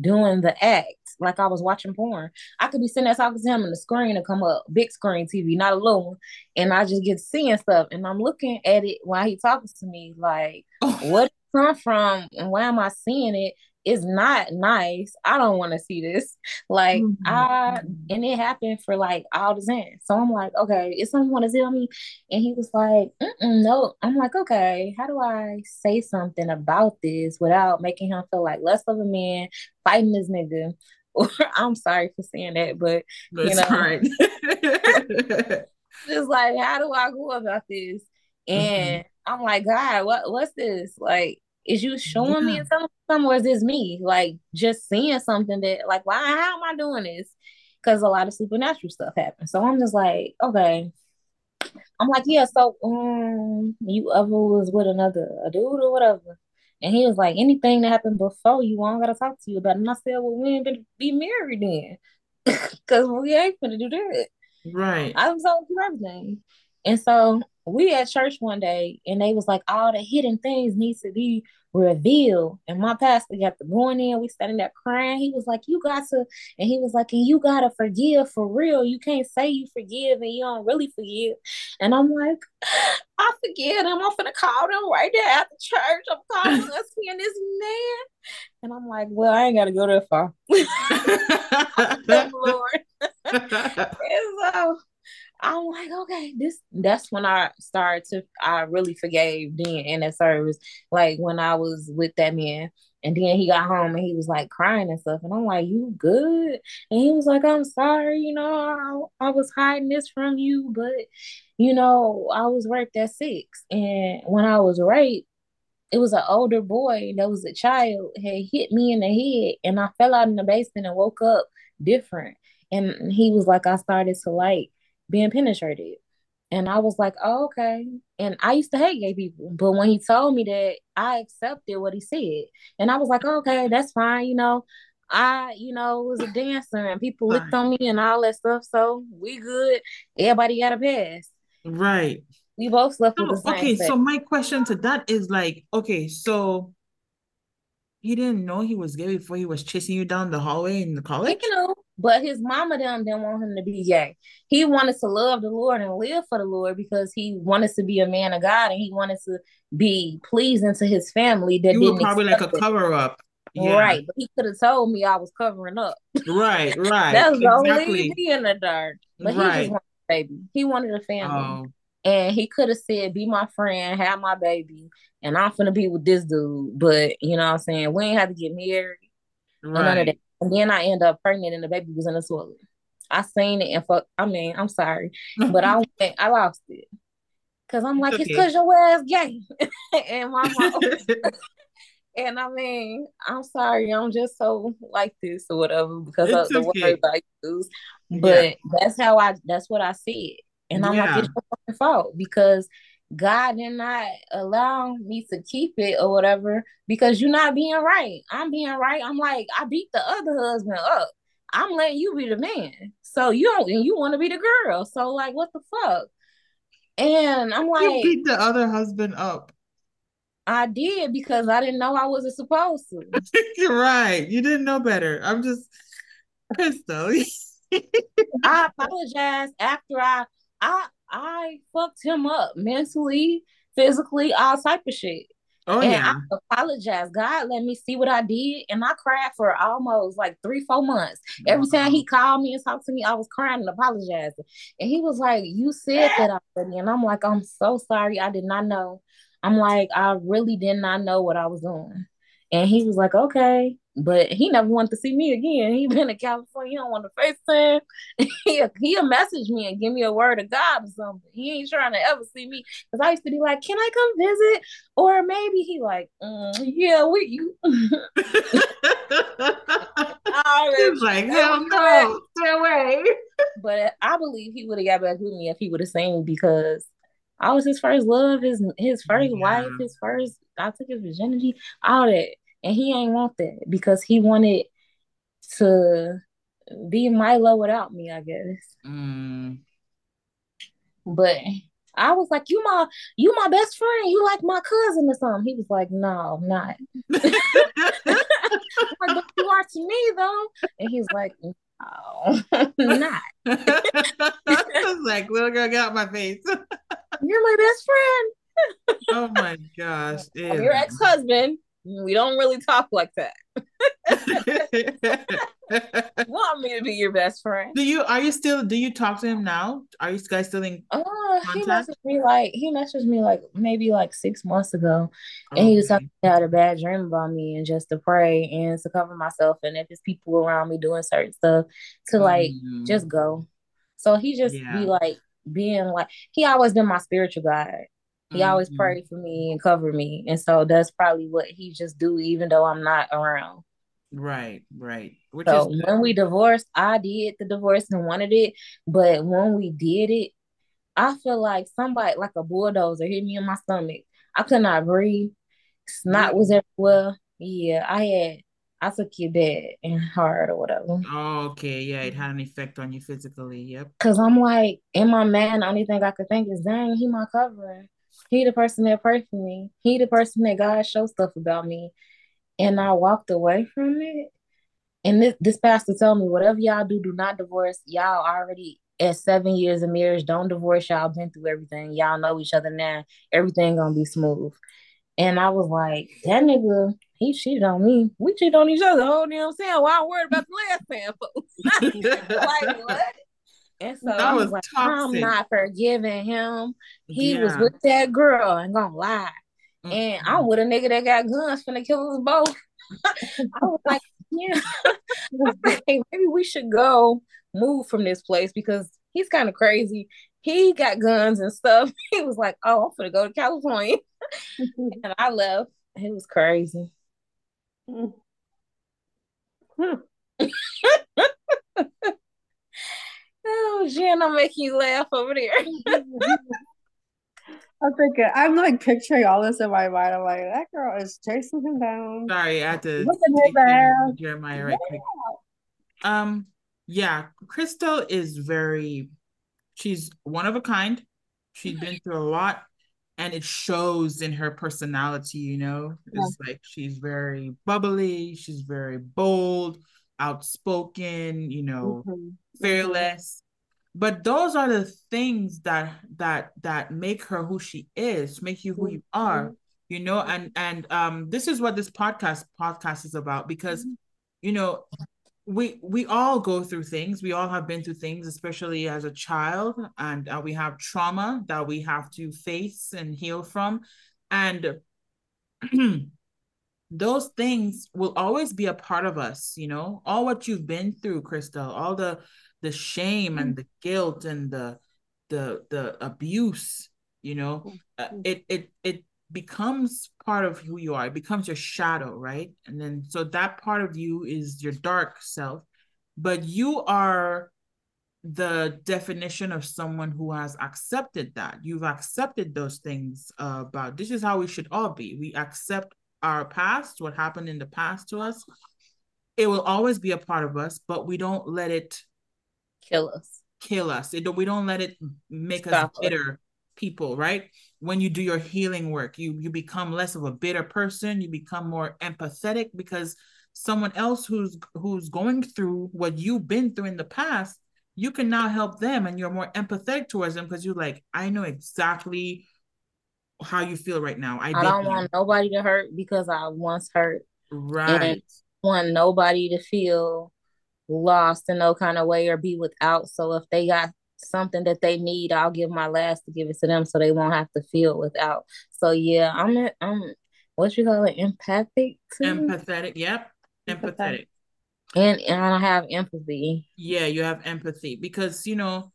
doing the act like I was watching porn. I could be sitting there talking to him and the screen to come up, big screen TV, not a little one. And I just get seeing stuff. And I'm looking at it while he talking to me, like, oh. what come from and why am I seeing it? it's not nice. I don't want to see this. Like mm-hmm. I and it happened for like all the time. So I'm like, okay, is someone want to tell me? And he was like, no. I'm like, okay, how do I say something about this without making him feel like less of a man, fighting this nigga? Or I'm sorry for saying that, but That's you know, right. just like, how do I go about this? Mm-hmm. And. I'm like, God, what what's this? Like is you showing yeah. me something or is this me? Like just seeing something that like why how am I doing this? Because a lot of supernatural stuff happens. So I'm just like, okay. I'm like, yeah, so um you ever was with another a dude or whatever. And he was like, anything that happened before you, I don't gotta talk to you about it. And I said, well, we ain't gonna be married then. Cause we ain't gonna do that. Right. I was on everything. And so we at church one day and they was like all the hidden things needs to be revealed. And my pastor got to going in we standing there crying. He was like you got to and he was like and you gotta forgive for real. You can't say you forgive and you don't really forgive. And i'm like i forgive them. I'm gonna call them right there at the church. I'm calling us seeing this man. And i'm like well i ain't gotta go that far. Lord. And so I'm like, okay, this that's when I started to I really forgave then in that service. Like when I was with that man. And then he got home and he was like crying and stuff. And I'm like, You good? And he was like, I'm sorry, you know, I, I was hiding this from you, but you know, I was raped at six. And when I was raped, it was an older boy that was a child had hit me in the head and I fell out in the basement and woke up different. And he was like, I started to like being penetrated. And I was like, oh, okay. And I used to hate gay people. But when he told me that, I accepted what he said. And I was like, oh, okay, that's fine. You know, I, you know, was a dancer and people looked on me and all that stuff. So we good. Everybody got a pass. Right. We both slept with the same. Okay, sex. so my question to that is like, okay, so he didn't know he was gay before he was chasing you down the hallway in the college? You know, but his mama them didn't want him to be gay. He wanted to love the Lord and live for the Lord because he wanted to be a man of God and he wanted to be pleasing to his family. That you were probably like a cover up. Yeah. Right. But he could have told me I was covering up. Right, right. That's exactly. only me in the dark. But right. he just wanted a baby. He wanted a family. Oh. And he could have said, Be my friend, have my baby, and I'm gonna be with this dude. But you know what I'm saying? We ain't have to get married. Right. None of that. And then I end up pregnant and the baby was in the toilet. I seen it and fuck. I mean, I'm sorry, but I went, I lost it because I'm like, it's because your ass gay, and my mom. and I mean, I'm sorry, I'm just so like this or whatever because it's of the okay. words I use. But yeah. that's how I. That's what I see it, and I'm yeah. like, it's your fault because God did not allow me to keep it or whatever because you're not being right. I'm being right. I'm like, I beat the other husband up. I'm letting you be the man. So you don't and you want to be the girl. So like what the fuck? And I'm like You beat the other husband up. I did because I didn't know I wasn't supposed to. You're right. You didn't know better. I'm just pissed though. I apologize after I I I fucked him up mentally, physically, all type of shit. Oh, and yeah. I apologize. God let me see what I did. And I cried for almost like three, four months. Every time he called me and talked to me, I was crying and apologizing. And he was like, You said that already. And I'm like, I'm so sorry. I did not know. I'm like, I really did not know what I was doing. And he was like, Okay. But he never wanted to see me again. He been in California. He don't want to FaceTime. he he'll message me and give me a word of God or something. He ain't trying to ever see me because I used to be like, "Can I come visit?" Or maybe he like, mm, "Yeah, we you." He's like, "Hell no, stay away." but I believe he would have got back with me if he would have seen me because I was his first love, his his first yeah. wife, his first. I took his virginity, all that. And he ain't want that because he wanted to be Milo without me, I guess. Mm. But I was like, "You my, you my best friend. You like my cousin or something." He was like, "No, I'm not." like, you are to me though. And he's like, no, not. I was like, little girl, get out my face. You're my best friend. oh my gosh. I'm your ex-husband. We don't really talk like that. want me to be your best friend. Do you are you still do you talk to him now? Are you guys still in uh, he messaged me like he messaged me like maybe like six months ago and he was talking about a bad dream about me and just to pray and to cover myself and if there's people around me doing certain stuff to like mm-hmm. just go. So he just yeah. be like being like he always been my spiritual guide. He mm-hmm. always prayed for me and covered me. And so that's probably what he just do even though I'm not around. Right, right. Which so is- when we divorced, I did the divorce and wanted it, but when we did it, I feel like somebody like a bulldozer hit me in my stomach. I could not breathe. Snot was everywhere. Yeah, I had I took you bad and hard or whatever. Oh, okay. Yeah, it had an effect on you physically. Yep. Cause I'm like, in my man, the only thing I could think is, dang, he my covering. He the person that prayed for me. He the person that God showed stuff about me and I walked away from it. And this, this pastor told me, whatever y'all do, do not divorce. Y'all already at seven years of marriage, don't divorce. Y'all been through everything. Y'all know each other now. Everything gonna be smooth. And I was like, that nigga, he cheated on me. We cheated on each other. Oh, you know what I'm saying? Why I'm worried about the last man, folks? like what? And so that I was, like. I'm not forgiving him. He yeah. was with that girl and gonna lie. Mm-hmm. And I'm with a nigga that got guns finna kill us both. I was like, yeah, hey, maybe we should go move from this place because he's kind of crazy. He got guns and stuff. He was like, oh, I'm gonna go to California. and I left. It was crazy. Hmm. Oh, Jen, I'm making you laugh over there. I'm thinking, I'm like picturing all this in my mind. I'm like, that girl is chasing him down. Sorry, I had to take down. Jeremiah right yeah. quick. Um, yeah, Crystal is very, she's one of a kind. She's been through a lot, and it shows in her personality. You know, it's yeah. like she's very bubbly. She's very bold, outspoken. You know, mm-hmm. fearless but those are the things that that that make her who she is make you who you are mm-hmm. you know and and um this is what this podcast podcast is about because mm-hmm. you know we we all go through things we all have been through things especially as a child and uh, we have trauma that we have to face and heal from and those things will always be a part of us you know? All what you've been through crystal all the the shame and the guilt and the the the abuse you know? Uh, it it it becomes part of who you are. It becomes your shadow right? And then so that part of you is your dark self. But you are the definition of someone who has accepted that. You've accepted those things uh, about this is how we should all be. We accept our past what happened in the past to us it will always be a part of us but we don't let it kill us. Kill us. It, we don't let it make Stop us bitter us. people, right? When you do your healing work, you you become less of a bitter person. You become more empathetic because someone else who's who's going through what you've been through in the past, you can now help them, and you're more empathetic towards them because you're like, I know exactly how you feel right now. I, I don't want nobody to hurt because I once hurt. Right. And want nobody to feel lost in no kind of way or be without. So if they got something that they need, I'll give my last to give it to them so they won't have to feel without. So yeah, I'm I'm what you call it, empathic. Too? Empathetic. Yep. Empathetic. And and I have empathy. Yeah, you have empathy because you know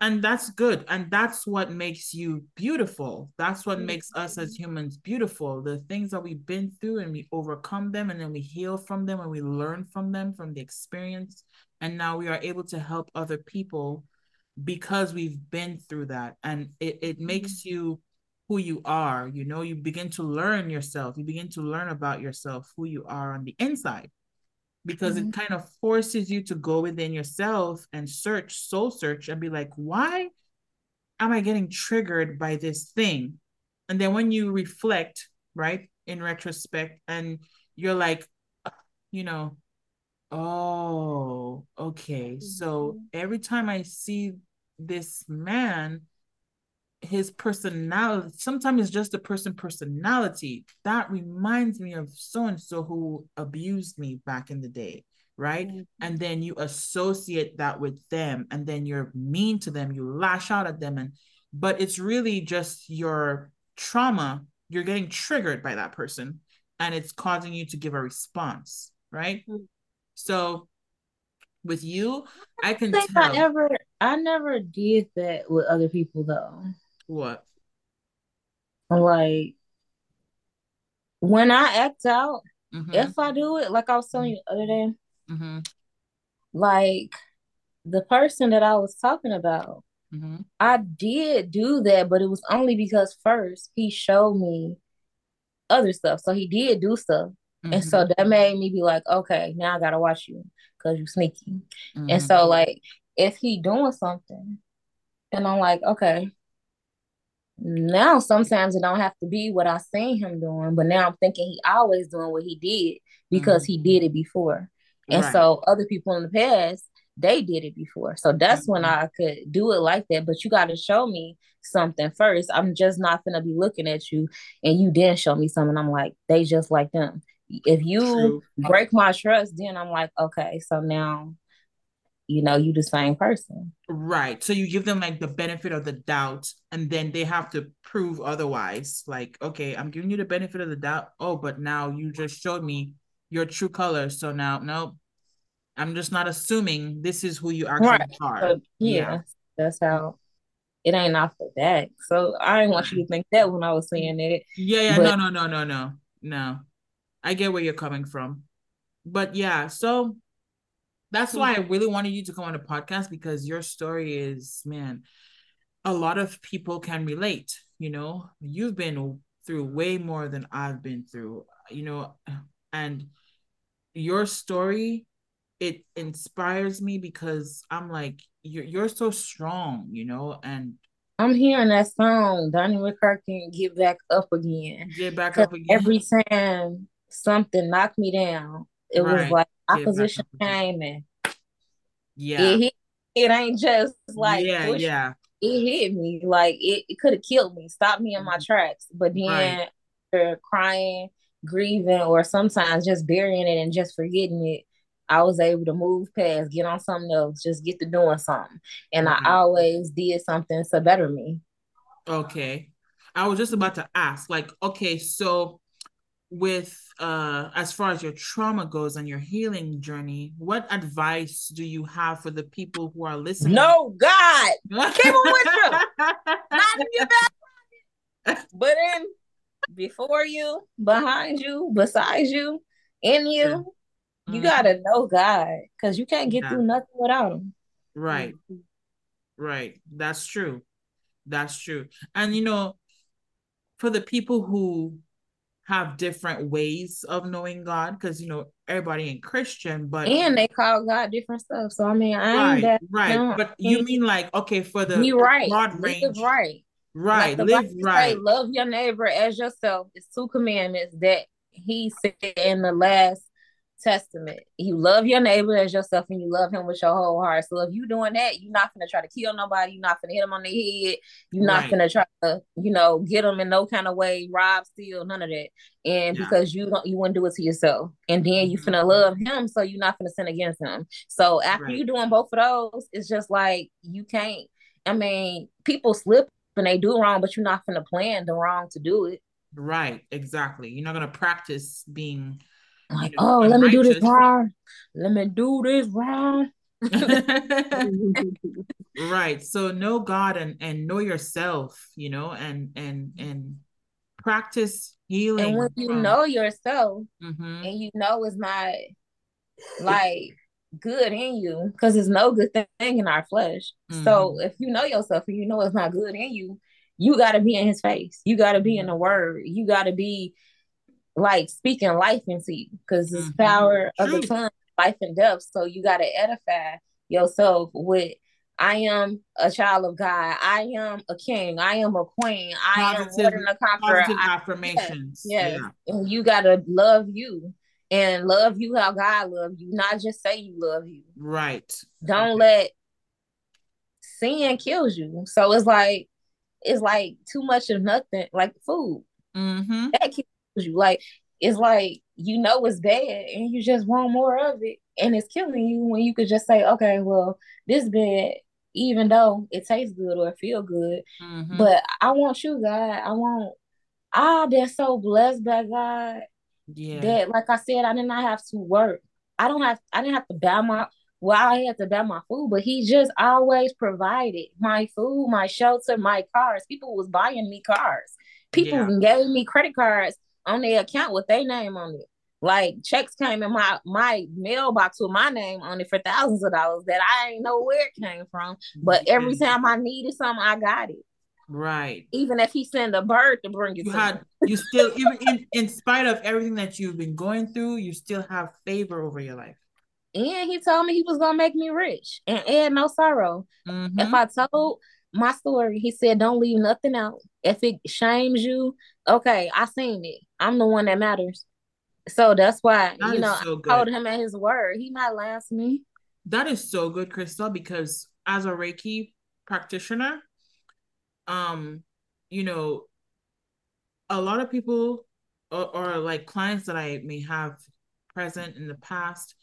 and that's good. And that's what makes you beautiful. That's what makes us as humans beautiful. The things that we've been through and we overcome them and then we heal from them and we learn from them from the experience. And now we are able to help other people because we've been through that. And it, it mm-hmm. makes you who you are. You know you begin to learn yourself. You begin to learn about yourself who you are on the inside because mm-hmm. it kind of forces you to go within yourself and search, soul search, and be like, why am I getting triggered by this thing? And then when you reflect, right, in retrospect, and you're like, you know, Oh, okay. So Mm-hmm. every time I see this man, his personality, sometimes it's just a person personality that reminds me of so and so who abused me back in the day, right? Mhm. And then you associate that with them, and then you're mean to them, you lash out at them, and but it's really just your trauma. You're getting triggered by that person, and it's causing you to give a response, right? Mhm. So with you, I can I tell I ever I never did that with other people though. What. Like when I act out, Mhm, if I do it, like I was telling you the other day, mhm, like the person that I was talking about, mhm, I did do that, but it was only because first he showed me other stuff. So he did do stuff. And so that made me be like, okay, now I gotta watch you because you sneaky. And so like if he doing something and I'm like, okay, now sometimes it don't have to be what I seen him doing, but now I'm thinking he always doing what he did because he did it before. And Right. so other people in the past, they did it before. So that's when Mhm. I could do it like that. But you gotta show me something first. I'm just not gonna be looking at you and you didn't show me something. I'm like, they just like them. If you True. break my trust, then I'm like, okay, so now you know you the same person. Right. So you give them like the benefit of the doubt, and then they have to prove otherwise. Like, okay, I'm giving you the benefit of the doubt. Oh, but now you just showed me your true colors. So now, nope. I'm just not assuming this is who you actually Right. are. So yeah, that's how it ain't off the back. So I didn't want you to think that when I was saying it. Yeah, yeah, But- no, no, no, no, no, no. I get where you're coming from, but yeah, so that's why I really wanted you to come on the podcast because your story is, man, a lot of people can relate. You know, you've been through way more than I've been through. You know, and your story it inspires me because I'm like you're you're so strong. You know, and I'm hearing that song, Donnie McClurkin, Get Back Up Again. get back up again. every time something knocked me down, it was like opposition came and yeah, it hit. It ain't just like yeah, push yeah. it hit me like it, it could have killed me, stopped me in my mm-hmm. tracks. But then Right. after crying, grieving, or sometimes just burying it and just forgetting it, I was able to move past, get on something else, just get to doing something. And Right. I mm-hmm. always did something to better me. Okay. I was just about to ask, like, okay, so with uh as far as your trauma goes and your healing journey, what advice do you have for the people who are listening? No, God, Keep with you. not in your back, but in before you, behind you, beside you, in you. You Mhm. gotta know God because you can't get Yeah. through nothing without Him. Right, right. That's true. That's true. And you know, for the people who have different ways of knowing God, because you know, everybody ain't Christian, but And they call God different stuff. So I mean, I right, that. right. no, But you mean, like, okay, for the be right, broad range, right. right, Like live right. say, love your neighbor as yourself. It's two commandments that He said in the last testament. You love your neighbor as yourself, and you love him with your whole heart. So if you doing that, you're not gonna try to kill nobody. You're not gonna hit him on the head. You're not gonna try to, you know, get them in no kind of way, rob, steal, none of that. And Yeah. because you don't, you wouldn't do it to yourself. And then you Mhm. finna love him, so you're not gonna sin against him. So after Right. you doing both of those, it's just like you can't. I mean, people slip and they do wrong, but you're not gonna plan the wrong to do it. Right, exactly. You're not gonna practice being Like, You know, oh, let me do this wrong. Let me do this wrong. right. So know God and and know yourself, you know, and and and practice healing. And when you from- know yourself Mhm. and you know it's not like good in you, because there's no good thing in our flesh. So Mhm. if you know yourself and you know it's not good in you, you got to be in his face. You got to be in the word. You got to be like speaking life into you because it's Mhm. power of the tongue, life and death. So you got to edify yourself with. I am a child of God. I am a king. I am a queen. I am Positive- more than a conqueror. Positive I- affirmations. yes. Yeah. And you gotta love you and love you how God love you, not just say you love you. Right. Don't okay. let sin kills you. So it's like it's like too much of nothing, like food. Mm-hmm. That kills you. Like it's like you know it's bad and you just want more of it and it's killing you when you could just say, okay, well, this bad, even though it tastes good or feel good. Mm-hmm. But I want you, God. I want I've been so blessed by God yeah. that like I said, I did not have to work. I don't have I didn't have to buy my well, I had to buy my food, but he just always provided my food, my shelter, my cars. People was buying me cars. People yeah. gave me credit cards on their account with their name on it. Like checks came in my my mailbox with my name on it for thousands of dollars that I ain't know where it came from. But every time I needed something, I got it. Right. Even if he sent a bird to bring it you had me. you still even in, in spite of everything that you've been going through, you still have favor over your life. And he told me he was gonna make me rich and add no sorrow. Mm-hmm. If I told my story, he said, Don't leave nothing out. If it shames you, okay, I seen it. I'm the one that matters. So that's why, that you know, so I told him at his word. He not last me. That is so good, Crystal, because as a Reiki practitioner, um, you know, a lot of people or, or like clients that I may have present in the past,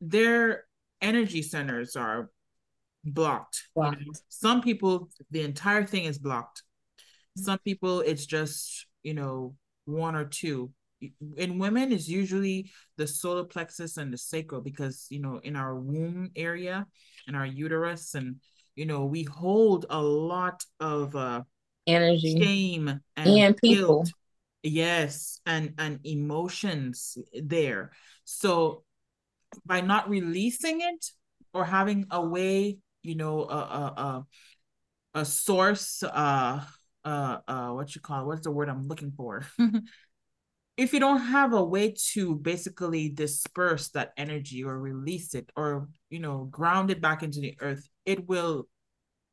their energy centers are blocked. Wow. You know? Some people, the entire thing is blocked. Some people, it's just, you know, one or two. In women, is usually the solar plexus and the sacral because, you know, in our womb area and our uterus and you know we hold a lot of uh energy shame and, and people guilt. yes and and emotions there so by not releasing it or having a way you know a a a, a source uh uh uh what you call it? what's the word i'm looking for? If you don't have a way to basically disperse that energy or release it or you know ground it back into the earth it will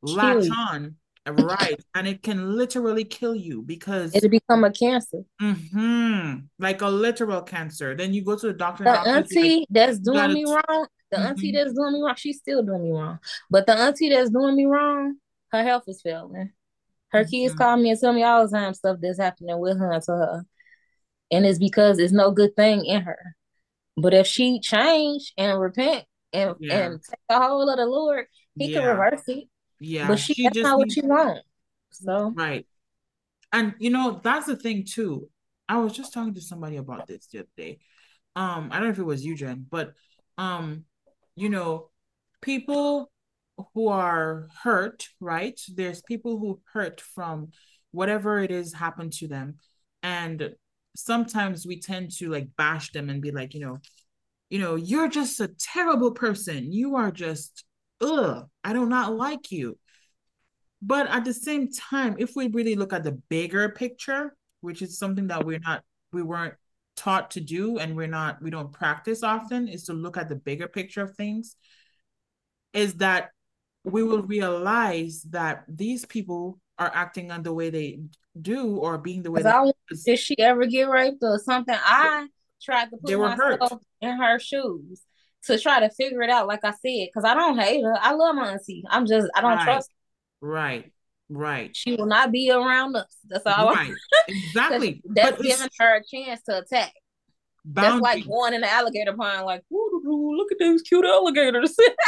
latch on right and it can literally kill you because it'll become a cancer. Mm-hmm, like a literal cancer. Then you go to the doctor the auntie that's doing me wrong the mm-hmm. auntie that's doing me wrong she's still doing me wrong. But the auntie that's doing me wrong her health is failing her mm-hmm. kids call me and tell me all the time stuff that's happening with her and to her and it's because it's no good thing in her but if she change and repent and, yeah. and take the whole of the lord he yeah. can reverse it yeah, but she, she that's not what she want. So right, and you know that's the thing too. I was just talking to somebody about this the other day. Um, I don't know if it was you, Jen, but um, you know, people who are hurt, right? There's people who hurt from whatever it is happened to them, and sometimes we tend to like bash them and be like, you know, you know, you're just a terrible person. You are just ugh, I do not like you. But at the same time, if we really look at the bigger picture, which is something that we're not, we weren't taught to do and we're not, we don't practice often, is to look at the bigger picture of things, is that we will realize that these people are acting on the way they do or being the way they I, did she ever get raped or something? I tried to put they were myself hurt. in her shoes to try to figure it out. Like I said, because I don't hate her. I love my auntie. I'm just I don't right. trust. Right. Right. She will not be around us. That's all. Right. Exactly. that's but giving her a chance to attack. Boundary. That's like going in the alligator pond, like, look at these cute alligators.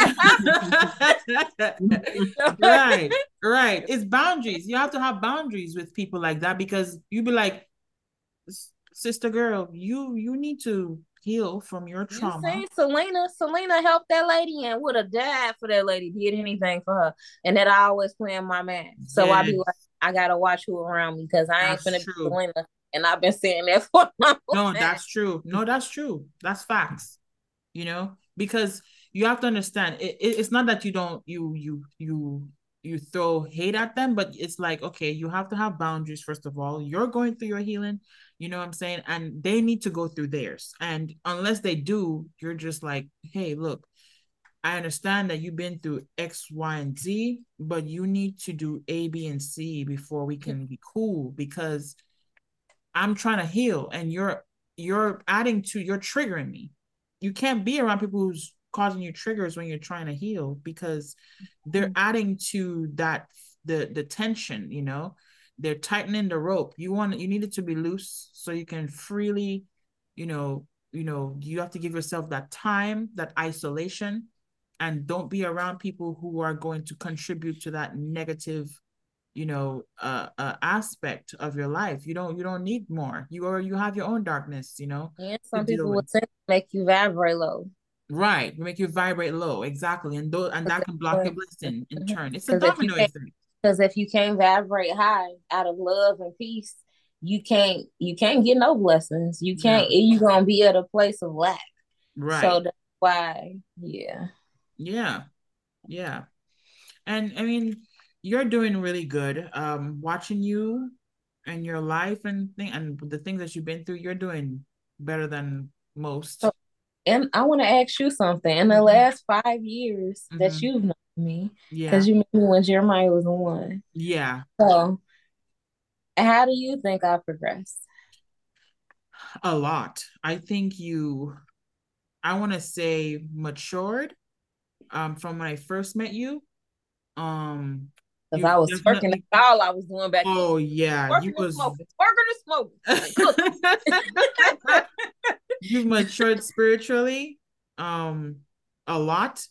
right, right. It's boundaries. You have to have boundaries with people like that because you be like, sister girl, you you need to heal from your trauma. You see, Selena, Selena helped that lady and would have died for that lady, did anything for her. And that I always playing my man. So yes. I be like, I gotta watch who around me because I ain't that's true. be Selena. And I've been saying that for my No, that's true. No, that's true. That's facts. You know, because you have to understand it, it, it's not that you don't you you you you throw hate at them, but it's like, okay, you have to have boundaries, first of all. You're going through your healing, you know what I'm saying? And they need to go through theirs. And unless they do, you're just like, hey, look, I understand that you've been through X, Y, and Z, but you need to do A, B, and C before we can be cool because I'm trying to heal and you're you're adding to you're triggering me. You can't be around people who's causing you triggers when you're trying to heal because they're mm-hmm. adding to that the the tension, you know. They're tightening the rope. You want you need it to be loose so you can freely, you know, you know, you have to give yourself that time, that isolation, and don't be around people who are going to contribute to that negative you know uh, uh aspect of your life. You don't you don't need more. You or you have your own darkness you know and some people would say make you vibrate low. Right make you vibrate low exactly. And those and that can block your blessing in turn. It's a domino effect. because if you can't vibrate high out of love and peace you can't you can't get no blessings. You can't no. you're gonna be at a place of lack. Right. so that's why yeah. Yeah yeah. And i mean you're doing really good. Um, watching you and your life and thing and the things that you've been through, you're doing better than most. So, and I want to ask you something. In the mm-hmm. last five years mm-hmm. that you've known me, yeah, because you met me when Jeremiah was one. Yeah. So, how do you think I progressed? A lot. I think you. I want to say matured. Um, from when I first met you. Um, because I was definitely... twerking. That's all I was doing back. Oh then. yeah, twerking you was smoking, twerking and smoking. You've matured spiritually, um, a lot,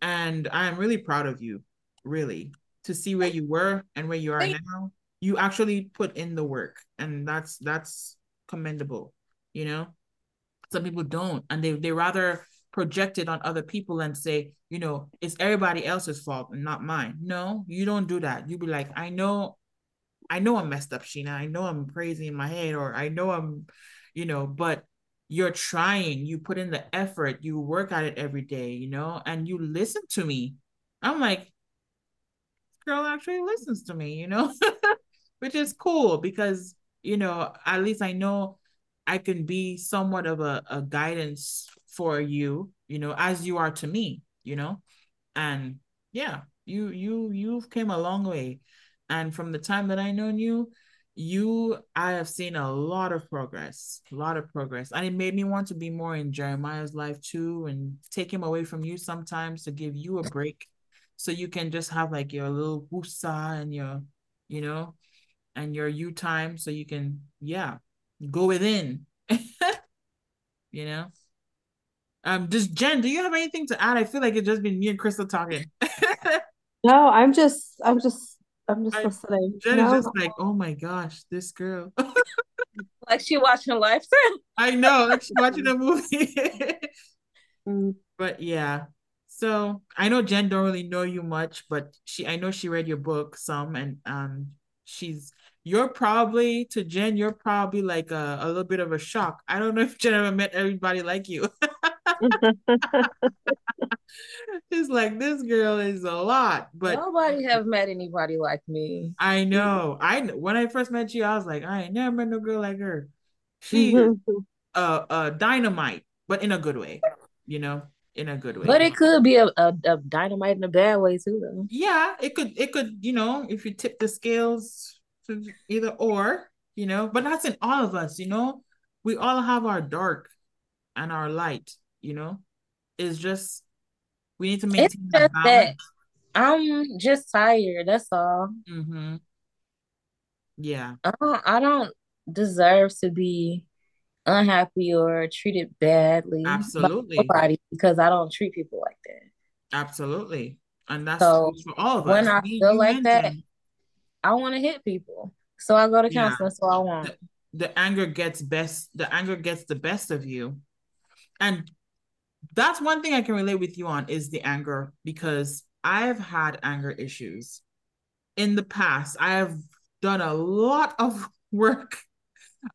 and I am really proud of you. Really, to see where you were and where you are now. You actually put in the work, and that's that's commendable. You know, some people don't, and they they rather project it on other people and say, you know, it's everybody else's fault and not mine. No, you don't do that. You be like, I know, I know I'm messed up, Sheena. I know I'm crazy in my head, or I know I'm, you know, but you're trying, you put in the effort, you work at it every day, you know, and you listen to me. I'm like, girl actually listens to me, you know, which is cool because, you know, at least I know I can be somewhat of a, a guidance for you, you know, as you are to me, you know? And yeah, you you you've came a long way. And from the time that I known you, you I have seen a lot of progress, a lot of progress. And it made me want to be more in Jeremiah's life too and take him away from you sometimes to give you a break so you can just have like your little wusa and your, you know, and your you time so you can, yeah, go within. you know? Um, just Jen, do you have anything to add? I feel like it's just been me and Crystal talking. no, I'm just, I'm just, I'm just I, listening. Jen no. is just like, oh my gosh, this girl. like she watching Lifetime. I know, like she's watching a movie. mm. But yeah, so I know Jen don't really know you much, but she, I know she read your book some, and um, she's you're probably to Jen, you're probably like a, a little bit of a shock. I don't know if Jen ever met everybody like you. it's like this girl is a lot, but nobody have met anybody like me. I know. I when I first met you, I was like, I ain't never met no girl like her. She uh uh dynamite, but in a good way, you know, in a good way. But it could be a, a, a dynamite in a bad way too, though. Yeah, it could it could, you know, if you tip the scales to either or, you know, but that's in all of us, you know. We all have our dark and our light you know? It's just we need to maintain it's just that i'm just tired that's all. Mm-hmm. yeah. I don't, I don't deserve to be unhappy or treated badly absolutely. nobody because i don't treat people like that. Absolutely. And that's so for all of us. when i me, feel like that i want to hit people. So i go to counseling yeah. so i want. The, the anger gets best the anger gets the best of you. And that's one thing I can relate with you on is the anger because I've had anger issues in the past. I have done a lot of work.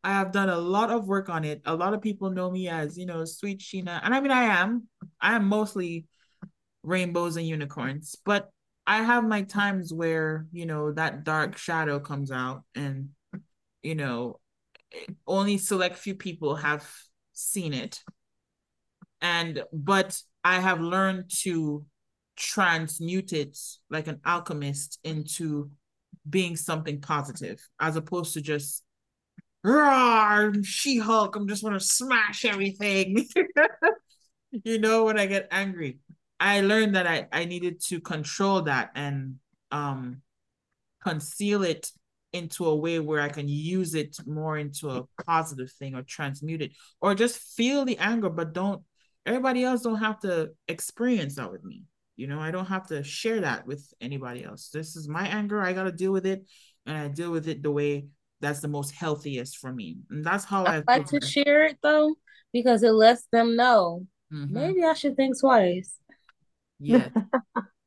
I have done a lot of work on it. A lot of people know me as, you know, sweet Sheena. And I mean, I am. I am mostly rainbows and unicorns, but I have my times where, you know, that dark shadow comes out and, you know, only select few people have seen it and but i have learned to transmute it like an alchemist into being something positive as opposed to just She Hulk. I'm just to smash everything. you know, when I get angry, I learned that I I needed to control that and um conceal it into a way where I can use it more into a positive thing or transmute it or just feel the anger, but don't everybody else don't have to experience that with me. You know, I don't have to share that with anybody else. This is my anger. I got to deal with it and I deal with it the way that's the most healthiest for me. And that's how I, I like to share it though, because it lets them know mm-hmm. maybe I should think twice. Yeah,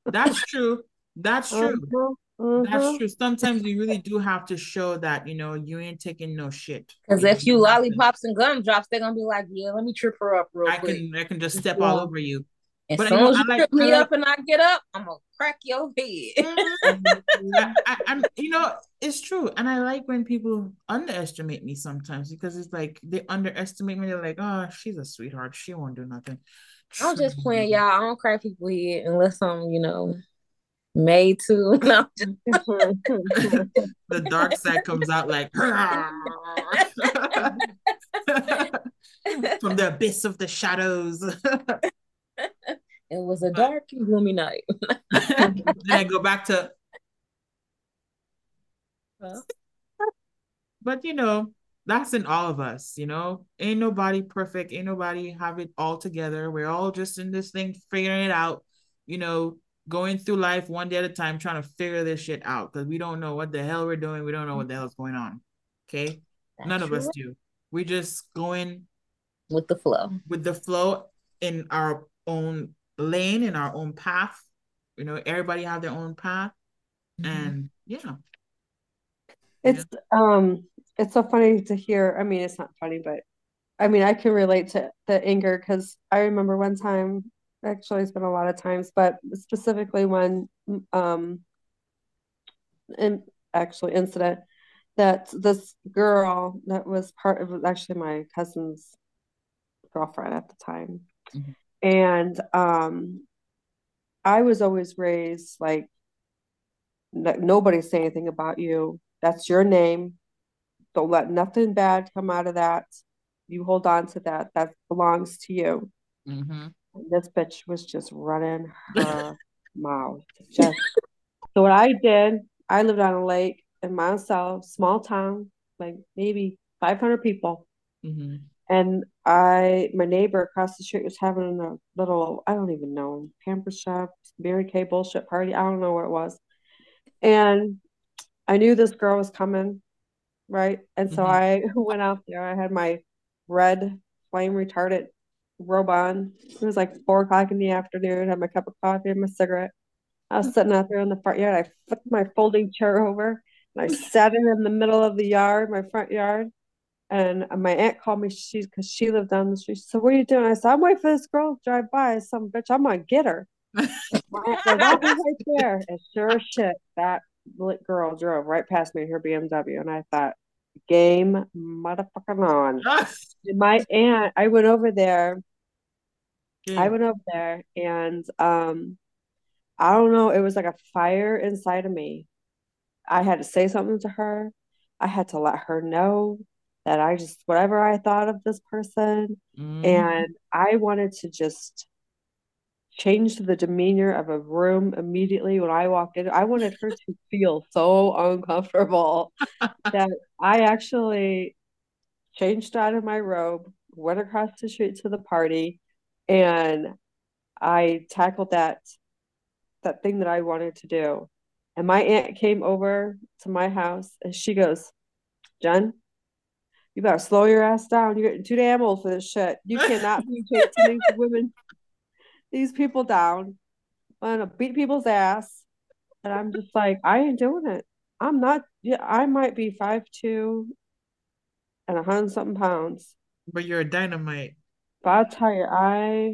that's true. That's true. Mm-hmm. That's true. Sometimes you really do have to show that you know you ain't taking no shit. Because if you lollipops and gumdrops, they're gonna be like, "Yeah, let me trip her up real I quick." can I can just step yeah. all over you. As but soon as you like, trip me like, up and I get up, I'm gonna crack your head. I, I, I'm, you know, it's true, and I like when people underestimate me sometimes because it's like they underestimate me. They're like, "Oh, she's a sweetheart. She won't do nothing." I'm just playing, y'all. I don't crack people head unless I'm, you know, made to. No, the dark side comes out like from the abyss of the shadows. it was a dark and gloomy night. then I go back to. But you know, that's in all of us, you know. Ain't nobody perfect, ain't nobody have it all together. We're all just in this thing figuring it out, you know, going through life one day at a time, trying to figure this shit out because we don't know what the hell we're doing. We don't know what the hell's going on. Okay. That's None true. of us do. We're just going with the flow. With the flow in our own lane, in our own path. You know, everybody have their own path. Mm-hmm. And yeah. It's yeah. um it's so funny to hear. I mean, it's not funny, but I mean, I can relate to the anger because I remember one time actually it's been a lot of times, but specifically when um in actually incident that this girl that was part of actually my cousin's girlfriend at the time. Mm-hmm. And um I was always raised like nobody say anything about you. That's your name. Don't let nothing bad come out of that. You hold on to that. That belongs to you. Mm-hmm. This bitch was just running her mouth. Just so what I did, I lived on a lake in Monticello, small town, like maybe 500 people. Mm-hmm. And I, my neighbor across the street was having a little, I don't even know, pamper shop, Mary Kay bullshit party. I don't know where it was. And I knew this girl was coming, right? And so mm-hmm. I went out there. I had my red flame retardant robe on. It was like four o'clock in the afternoon. I Had my cup of coffee and my cigarette. I was sitting out there in the front yard. I flipped my folding chair over and I sat in in the middle of the yard, my front yard. And my aunt called me. She's because she lived down the street. So what are you doing? I said, I'm waiting for this girl to drive by. Some bitch, I'm gonna get her. my aunt said, right there. And sure as shit, that girl drove right past me in her BMW, and I thought, game motherfucking on. my aunt, I went over there Mm. I went over there and um I don't know, it was like a fire inside of me. I had to say something to her. I had to let her know that I just whatever I thought of this person mm. and I wanted to just change the demeanor of a room immediately when I walked in. I wanted her to feel so uncomfortable that I actually changed out of my robe, went across the street to the party, and I tackled that that thing that I wanted to do. And my aunt came over to my house and she goes, Jen, you better slow your ass down. You're getting too damn old for this shit. You cannot be chasing these women, these people down. I'm gonna beat people's ass. And I'm just like, I ain't doing it. I'm not yeah, I might be five two and a hundred something pounds. But you're a dynamite. But I'll tell you, I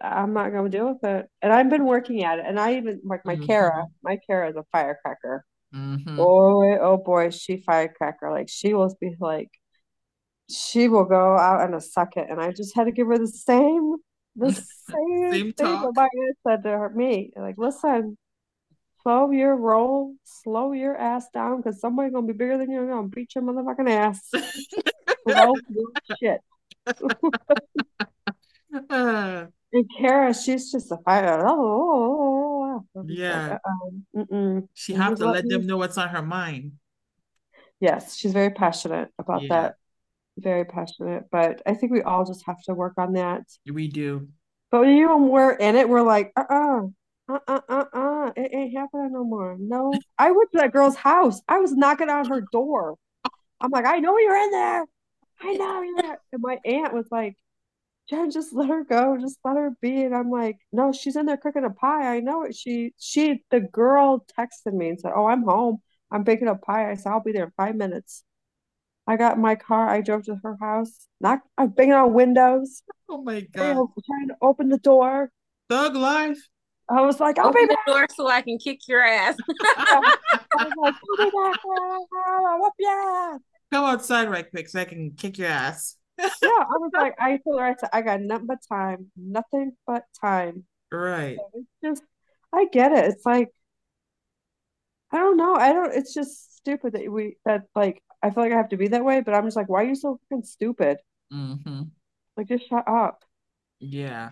I'm not gonna deal with it. And I've been working at it. And I even like my mm-hmm. Kara, my Kara is a firecracker. Mm-hmm. Boy, oh boy, she firecracker. Like she will be like she will go out in a second. And I just had to give her the same the same, same thing talk. my aunt said to her me. Like, listen, slow your roll, slow your ass down because somebody's gonna be bigger than you and gonna beat your motherfucking ass. slow shit. uh, and Kara, she's just a fighter. Oh, yeah. Um, she has to let them know what's on her mind. Yes, she's very passionate about yeah. that. Very passionate, but I think we all just have to work on that. We do. But when you and we're in it, we're like, uh uh-uh, uh, uh, uh, uh, it ain't happening no more. No, I went to that girl's house. I was knocking on her door. I'm like, I know you're in there. I know you're there. And my aunt was like, Jen, just let her go. Just let her be. And I'm like, no, she's in there cooking a pie. I know it. She, she, the girl texted me and said, oh, I'm home. I'm baking a pie. I said, I'll be there in five minutes. I got my car. I drove to her house. Not, I'm banging on windows. Oh my god! Trying to open the door. Thug life. I was like, I'll open be the door so I can kick your ass. I was like, I'll be back. I'll whoop ya. Come outside right quick so I can kick your ass. yeah, I was like, I told her, I said, I got nothing but time, nothing but time. Right. So it's just, I get it. It's like, I don't know. I don't. It's just stupid that we that like I feel like I have to be that way, but I'm just like, why are you so fucking stupid? Mm-hmm. Like, just shut up. Yeah.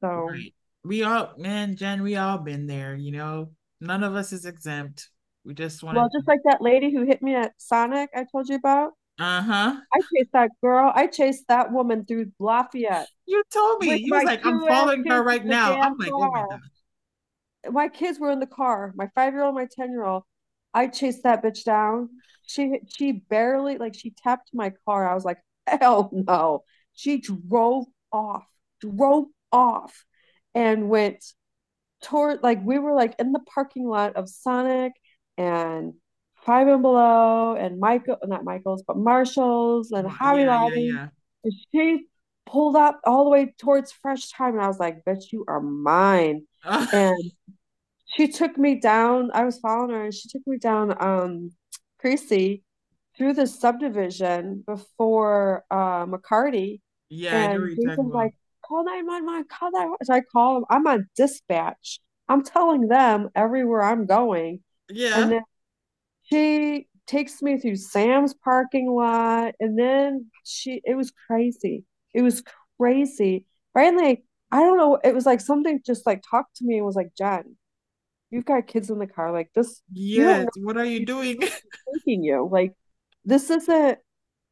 So right. we all, man, Jen, we all been there. You know, none of us is exempt. We just want. Well, just like that lady who hit me at Sonic, I told you about. Uh huh. I chased that girl. I chased that woman through Lafayette. You told me. You was like, I'm following her right now. I'm like, car. oh my god my kids were in the car, my five year old, my 10 year old. I chased that bitch down. She she barely like she tapped my car. I was like, hell no. She drove off, drove off, and went toward like we were like in the parking lot of Sonic and Five and Below and Michael, not Michael's, but Marshalls and Hobby yeah, Lobby. Yeah, yeah. And she pulled up all the way towards Fresh Thyme, and I was like, "Bitch, you are mine." and she took me down. I was following her, and she took me down um Creasy through the subdivision before uh McCarty. Yeah, and he was like, "Call nine one one, call nine one." So I call him. I'm on dispatch. I'm telling them everywhere I'm going. Yeah. And then she takes me through Sam's parking lot, and then she. It was crazy. It was crazy. Finally, I don't know. It was like something just like talked to me and was like, Jen, you've got kids in the car. Like this. Yes. What are you doing? Taking you like this isn't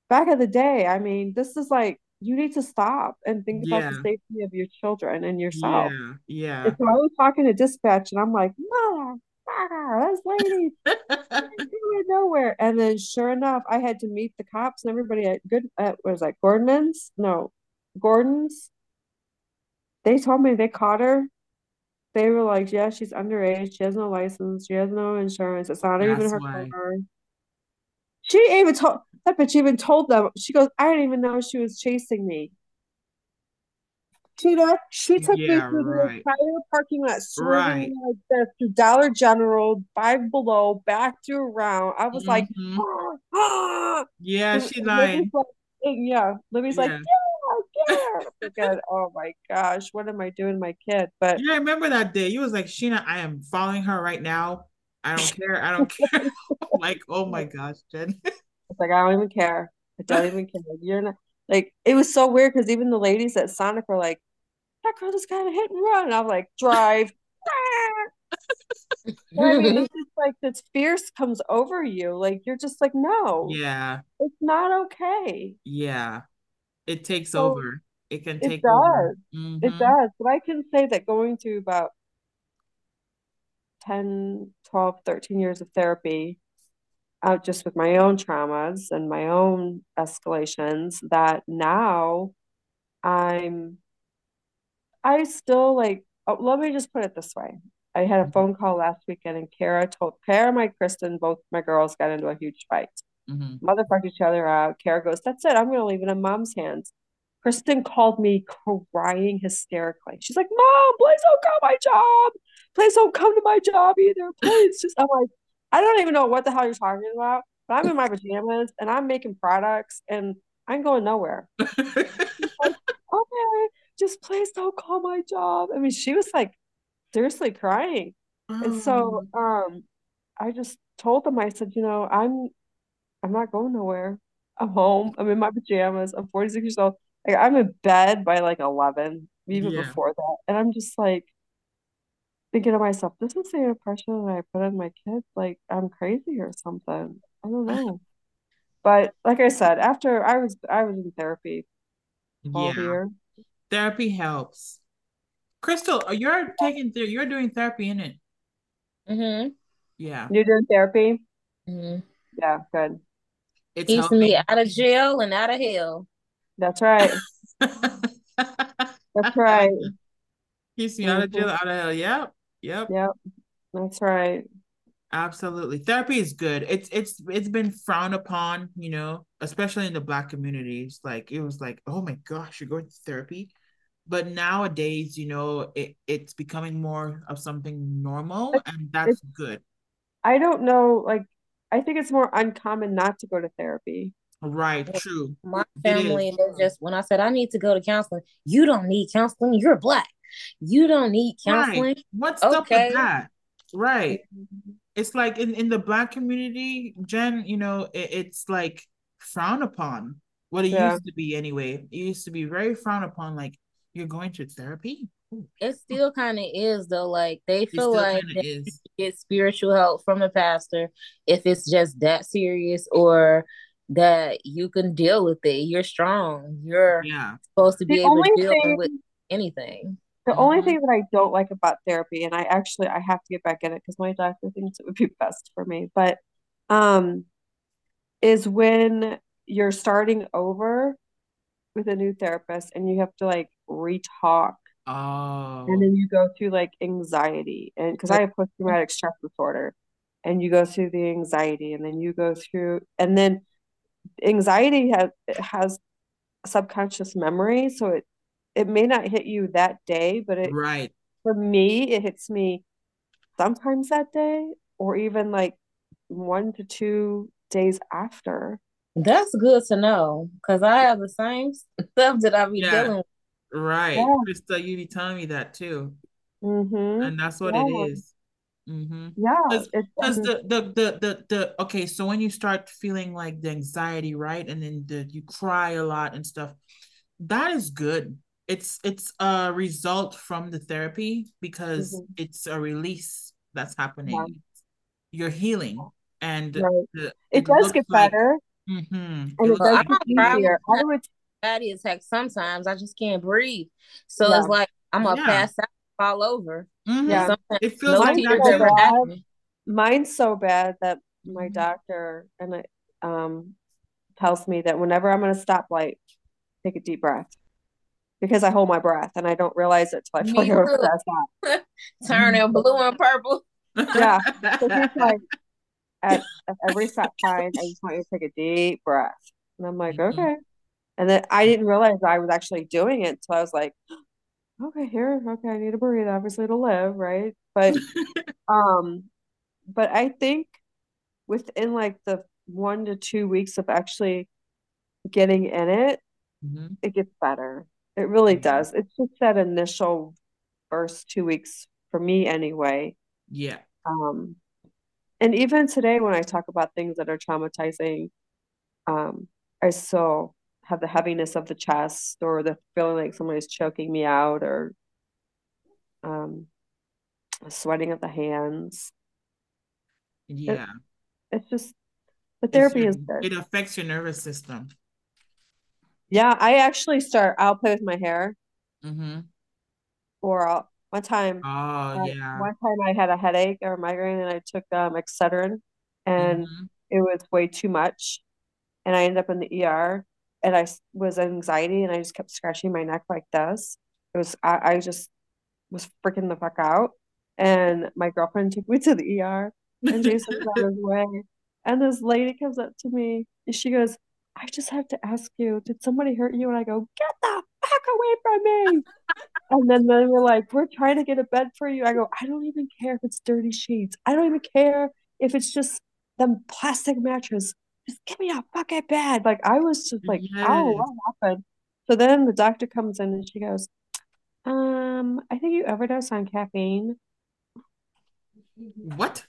back of the day. I mean, this is like you need to stop and think yeah. about the safety of your children and yourself. Yeah. Yeah. And so I was talking to dispatch and I'm like, no, this lady nowhere. And then sure enough, I had to meet the cops and everybody at good at was like Gordon's? No, Gordon's they told me they caught her. They were like, yeah, she's underage. She has no license. She has no insurance. It's not That's even her why. car. She even told that bitch even told them. She goes, I didn't even know she was chasing me. Tina, she took yeah, me through right. the entire parking lot, right. like this through Dollar General, Five Below, back through around. I was mm-hmm. like, ah, ah. yeah, she. Like, yeah, Libby's yeah. like, yeah because oh my gosh, what am I doing my kid? But yeah, I remember that day. You was like, Sheena, I am following her right now. I don't care. I don't care. like, oh my gosh, Jen. It's like I don't even care. I don't even care. You're not like it was so weird because even the ladies at Sonic were like, that girl just kind of hit and run. And I'm like, drive. I mean, it's just like this fierce comes over you. Like you're just like, no. Yeah. It's not okay. Yeah. It takes so, over. It can take it does. over. Mm-hmm. It does. But I can say that going to about 10, 12, 13 years of therapy, out just with my own traumas and my own escalations, that now I'm, I still like, oh, let me just put it this way. I had a mm-hmm. phone call last weekend and Kara told, Kara my Kristen, both my girls got into a huge fight. Mm-hmm. Motherfucked each other out. Kara goes, That's it. I'm going to leave it in mom's hands. Kristen called me crying hysterically. She's like, Mom, please don't come to my job. Please don't come to my job either. Please. Just, I'm like, I don't even know what the hell you're talking about, but I'm in my pajamas and I'm making products and I'm going nowhere. like, okay, just please don't call my job. I mean, she was like seriously crying. Oh. And so oh. um I just told them, I said, you know, I'm I'm not going nowhere. I'm home. I'm in my pajamas. I'm 46 years old. Like I'm in bed by like 11, even yeah. before that. And I'm just like thinking to myself, this is the impression that I put on my kids. Like I'm crazy or something. I don't know. but like I said, after I was I was in therapy 12 yeah. years. Therapy helps. Crystal, you're taking th- you're doing therapy in it. Mm-hmm. Yeah. You're doing therapy? Mm-hmm. Yeah, good. It's Keeps helping. me out of jail and out of hell. That's right. That's right. Keeps me out of jail, mm-hmm. out of hell. Yep. Yep. Yep. That's right. Absolutely. Therapy is good. It's it's it's been frowned upon, you know, especially in the black communities. Like it was like, oh my gosh, you're going to therapy. But nowadays, you know, it, it's becoming more of something normal and that's good. I don't know, like I think it's more uncommon not to go to therapy. Right, true. My family is just when I said I need to go to counseling, you don't need counseling, you're black. You don't need counseling. Right. What's okay. up with that? Right. Mm-hmm. It's like in, in the black community, Jen, you know, it, it's like frowned upon. What it yeah. used to be anyway. It used to be very frowned upon, like you're going to therapy. It still kind of is though. Like they feel like they get spiritual help from the pastor if it's just that serious, or that you can deal with it. You're strong. You're yeah. supposed to be the able to deal thing, with anything. The mm-hmm. only thing that I don't like about therapy, and I actually I have to get back in it because my doctor thinks it would be best for me, but um, is when you're starting over with a new therapist and you have to like re-talk. Oh. And then you go through like anxiety and because I have post traumatic stress disorder and you go through the anxiety and then you go through and then anxiety has has subconscious memory so it it may not hit you that day, but it right for me it hits me sometimes that day or even like one to two days after. That's good to know because I have the same stuff that I be yeah. dealing with. Right. Yeah. Krista, you be telling me that too. Mm-hmm. And that's what yeah. it is. Mm-hmm. Yeah. Because the, the the the the okay, so when you start feeling like the anxiety, right? And then the you cry a lot and stuff, that is good it's it's a result from the therapy because mm-hmm. it's a release that's happening. Yeah. You're healing, and right. the, it, it, does get like, better. Mm-hmm. And it, it does get easier. I would body attack sometimes. I just can't breathe, so yeah. it's like I'm gonna yeah. pass out, fall over. Mm-hmm. Yeah, sometimes it feels like that. Mine's so bad that my mm-hmm. doctor and it um tells me that whenever I'm in a stoplight, take a deep breath because I hold my breath and I don't realize it till I fully realize that. Turning blue and purple. yeah. So he's like, at, at, every stop sign, I just want you to take a deep breath. And I'm like, mm-hmm. okay. And then I didn't realize I was actually doing it until I was like, okay, here, okay, I need to breathe, obviously, to live, right? But, um, but I think within like the one to two weeks of actually getting in it, mm-hmm. it gets better. It really does. It's just that initial first two weeks for me anyway. Yeah. Um and even today when I talk about things that are traumatizing, um, I still have the heaviness of the chest or the feeling like someone is choking me out or um sweating of the hands. Yeah. It, it's just the therapy your, is good. It affects your nervous system. Yeah, I actually start. I'll play with my hair. Mm-hmm. Or I'll, one time. Oh uh, yeah. One time I had a headache or a migraine, and I took um, Excedrin, and mm-hmm. it was way too much, and I ended up in the ER, and I was anxiety, and I just kept scratching my neck like this. It was I, I just was freaking the fuck out, and my girlfriend took me to the ER, and Jason on his way, and this lady comes up to me, and she goes I just have to ask you, did somebody hurt you? And I go, get the fuck away from me. and then they were like, we're trying to get a bed for you. I go, I don't even care if it's dirty sheets. I don't even care if it's just them plastic mattress. Just give me a fucking bed. Like I was just like, yes. oh, what happened? So then the doctor comes in and she goes, um, I think you overdosed on caffeine. What?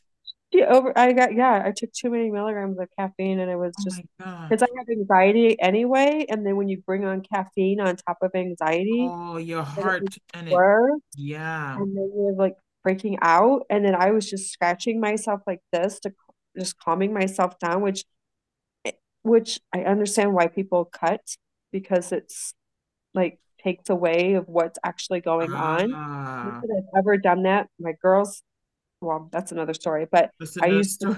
Yeah, over. I got yeah. I took too many milligrams of caffeine, and it was oh just because I have anxiety anyway. And then when you bring on caffeine on top of anxiety, oh, your heart and it, yeah, and then you're like freaking out. And then I was just scratching myself like this to just calming myself down, which, which I understand why people cut because it's like takes away of what's actually going on. Ah. I've ever done that. My girls well, that's another story. But I used story.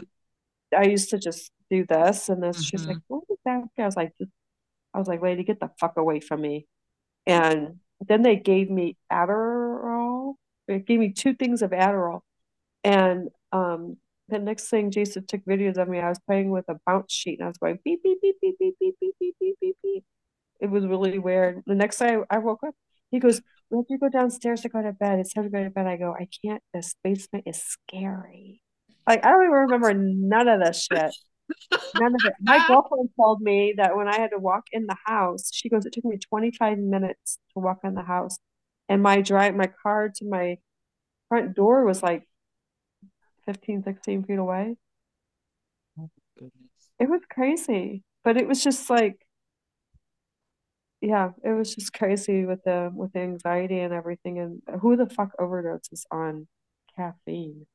to, I used to just do this, and then mm-hmm. she's like, "What is that?" I was like, I was like, "Lady, get the fuck away from me!" And then they gave me Adderall. They gave me two things of Adderall, and um, the next thing, Jason took videos of me. I was playing with a bounce sheet, and I was going beep beep beep beep beep beep beep beep beep beep beep. It was really weird. The next day I woke up, he goes, let you go downstairs to go to bed. It's time to go to bed. I go, I can't. This basement is scary. Like, I don't even remember none of this shit. None of it. My girlfriend told me that when I had to walk in the house, she goes, it took me 25 minutes to walk in the house. And my drive, my car to my front door was like 15, 16 feet away. Oh, goodness. It was crazy. But it was just like, yeah, it was just crazy with the with the anxiety and everything. And who the fuck overdoses on caffeine?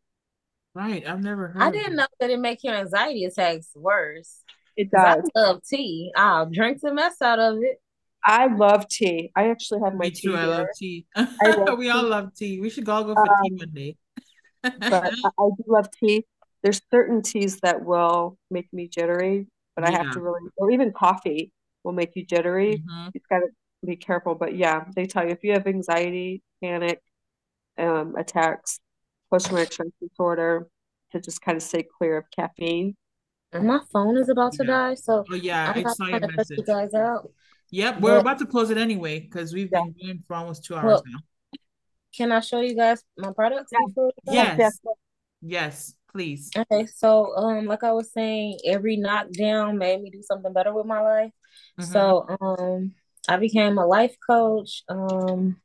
Right, I've never heard. I didn't know that it make your anxiety attacks worse. It does. I love tea. I'll drink the mess out of it. I love tea. I actually have my Me tea. Too, I love tea. I love we tea. all love tea. We should all go for um, tea one day. But I, I do love tea. There's certain teas that will make me jittery, but I have to really, or even coffee will make you jittery. Mm-hmm. You've got to be careful. But yeah, they tell you if you have anxiety, panic, um, attacks, post traumatic stress disorder, to just kind of stay clear of caffeine. And my phone is about to yeah. die, so oh, yeah, I'm not trying to cut you guys out. Yep, we're but, about to close it anyway because we've been yeah. going for almost two hours well, now. Can I show you guys my products? Yeah. Yes. Yes, please. Okay, so um, like I was saying, every knockdown made me do something better with my life. Mm-hmm. So um I became a life coach. Um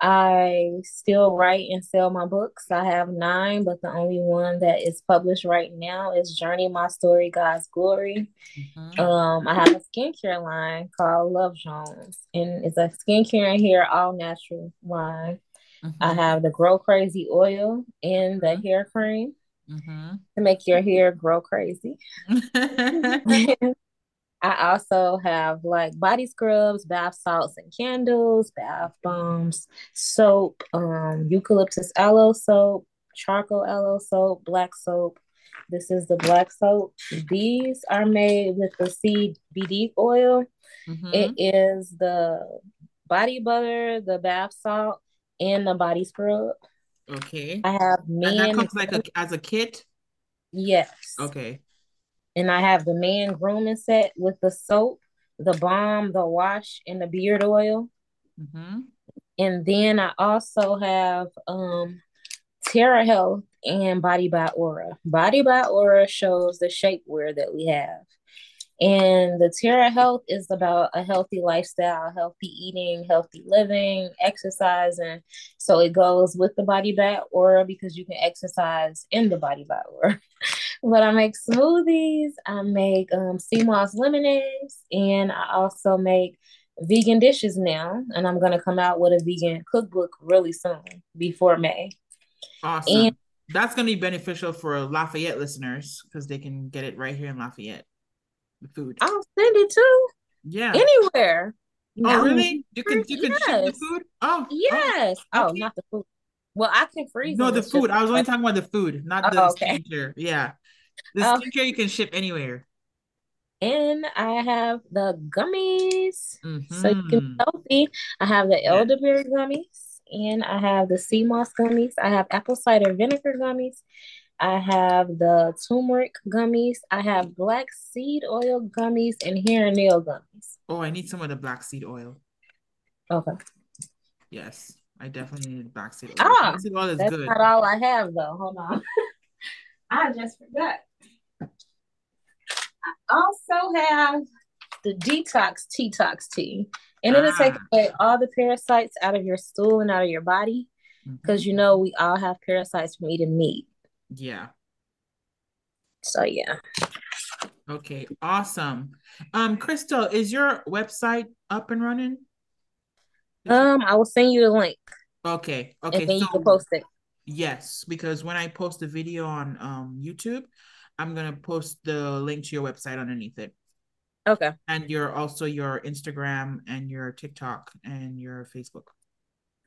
I still write and sell my books. I have nine, but the only one that is published right now is Journey My Story, God's Glory. Mm-hmm. Um, I have a skincare line called Love Jones, and it's a skincare and hair all natural line. Mm-hmm. I have the Grow Crazy oil and the mm-hmm. hair cream mm-hmm. to make your hair grow crazy. I also have like body scrubs, bath salts and candles, bath bombs, soap, um, eucalyptus aloe soap, charcoal aloe soap, black soap. This is the black soap. These are made with the CBD oil. Mm-hmm. It is the body butter, the bath salt, and the body scrub. Okay. I have man. And that comes like a, as a kit. Yes. Okay and I have the man grooming set with the soap, the balm, the wash, and the beard oil. Mm-hmm. And then I also have um Terra Health and Body by Aura. Body by Aura shows the shapewear that we have. And the Terra Health is about a healthy lifestyle, healthy eating, healthy living, exercising. So it goes with the Body by Aura because you can exercise in the Body by Aura. but I make smoothies, I make um, sea moss lemonades, and I also make vegan dishes now. And I'm going to come out with a vegan cookbook really soon before May. Awesome. And that's going to be beneficial for Lafayette listeners because they can get it right here in Lafayette food. I'll send it too. Yeah. Anywhere. Oh, really? You can you can yes. ship the food? Oh. Yes. Oh, oh not the food. Well, I can freeze. No, the food. I was only talking about the food, not the oh, okay. skincare. Yeah. The skincare you can ship anywhere. And I have the gummies. Mm-hmm. So you can be mm-hmm. healthy. I have the elderberry gummies and I have the sea moss gummies. I have apple cider vinegar gummies. I have the turmeric gummies. I have black seed oil gummies and hair and nail gummies. Oh, I need some of the black seed oil. Okay. Yes, I definitely need black seed oil. Ah, black seed oil is that's good. not all I have though. Hold on. I just forgot. I also have the detox detox tea, and it'll ah. take away all the parasites out of your stool and out of your body, because mm-hmm. you know we all have parasites from eating meat. Yeah. So yeah. Okay, awesome. Um, Crystal, is your website up and running? Um, I will send you the link. Okay. Okay. And then so, you can post it. Yes, because when I post the video on um YouTube, I'm gonna post the link to your website underneath it. Okay. And your also your Instagram and your TikTok and your Facebook.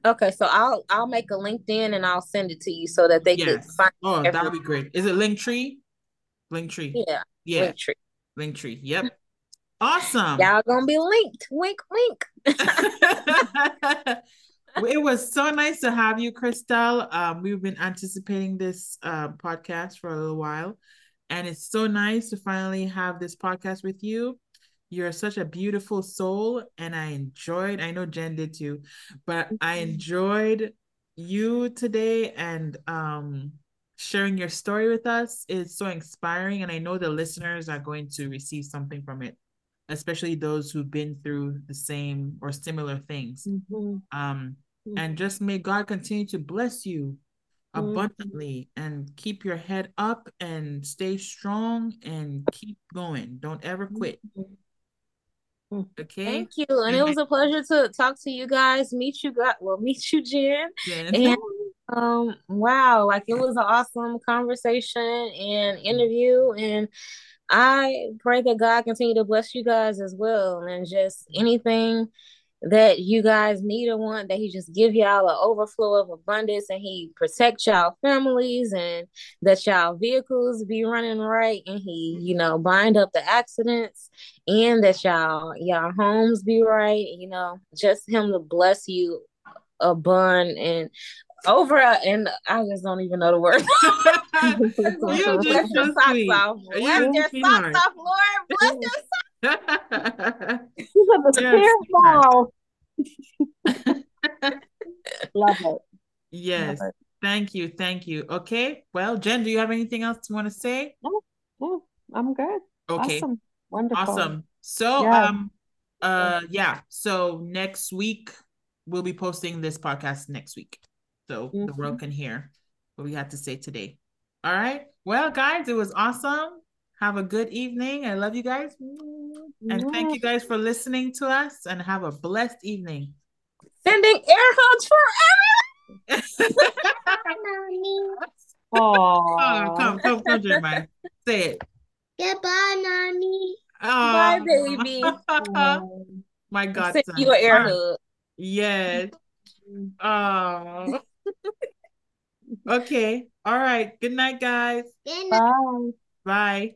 Okay, so I'll I'll make a LinkedIn and I'll send it to you so that they yes. can find. Oh, that would be great. Is it Linktree? Linktree. Yeah. Yeah. Linktree. Linktree. Yep. Awesome. Y'all gonna be linked. Wink, wink. it was so nice to have you, Crystal. Um, we've been anticipating this uh, podcast for a little while, and it's so nice to finally have this podcast with you. You're such a beautiful soul, and I enjoyed. I know Jen did too, but I enjoyed you today and um sharing your story with us is so inspiring and i know the listeners are going to receive something from it especially those who've been through the same or similar things mm-hmm. um mm-hmm. and just may god continue to bless you mm-hmm. abundantly and keep your head up and stay strong and keep going don't ever quit mm-hmm. Okay. Thank you. And, it was a pleasure to talk to you guys, meet you guys, well, meet you, Jen. Jen. And um, wow, like it was an awesome conversation and interview. And I pray that God continue to bless you guys as well. And just anything that you guys need a one that He just give y'all an overflow of abundance and He protect y'all families and that y'all vehicles be running right and He, you know, bind up the accidents and that y'all y'all homes be right, you know, just Him to bless you a bun and over and I just don't even know the word. you just your socks sweet. off. Bless you your socks off, Lord. Bless your socks. She's at the ball. Love it. Yes. Love it. Thank you. Thank you. Okay. Well, Jen, do you have anything else you want to say? No, no, I'm good. Okay. Awesome. Wonderful. Awesome. So yeah. um uh yeah. So next week we'll be posting this podcast next week so mm-hmm. the world mm-hmm. can hear what we had to say today. All right. Well, guys, it was awesome. Have a good evening. I love you guys. Mm-hmm. And thank you guys for listening to us and have a blessed evening. Sending air hugs for everyone. oh, come, come, come, Jeremiah. Say it. Goodbye, Nani. Oh, Bye, baby. My God. Send you an air hug. Yes. Oh. okay. All right. Good night, guys. Good night. Bye. Bye.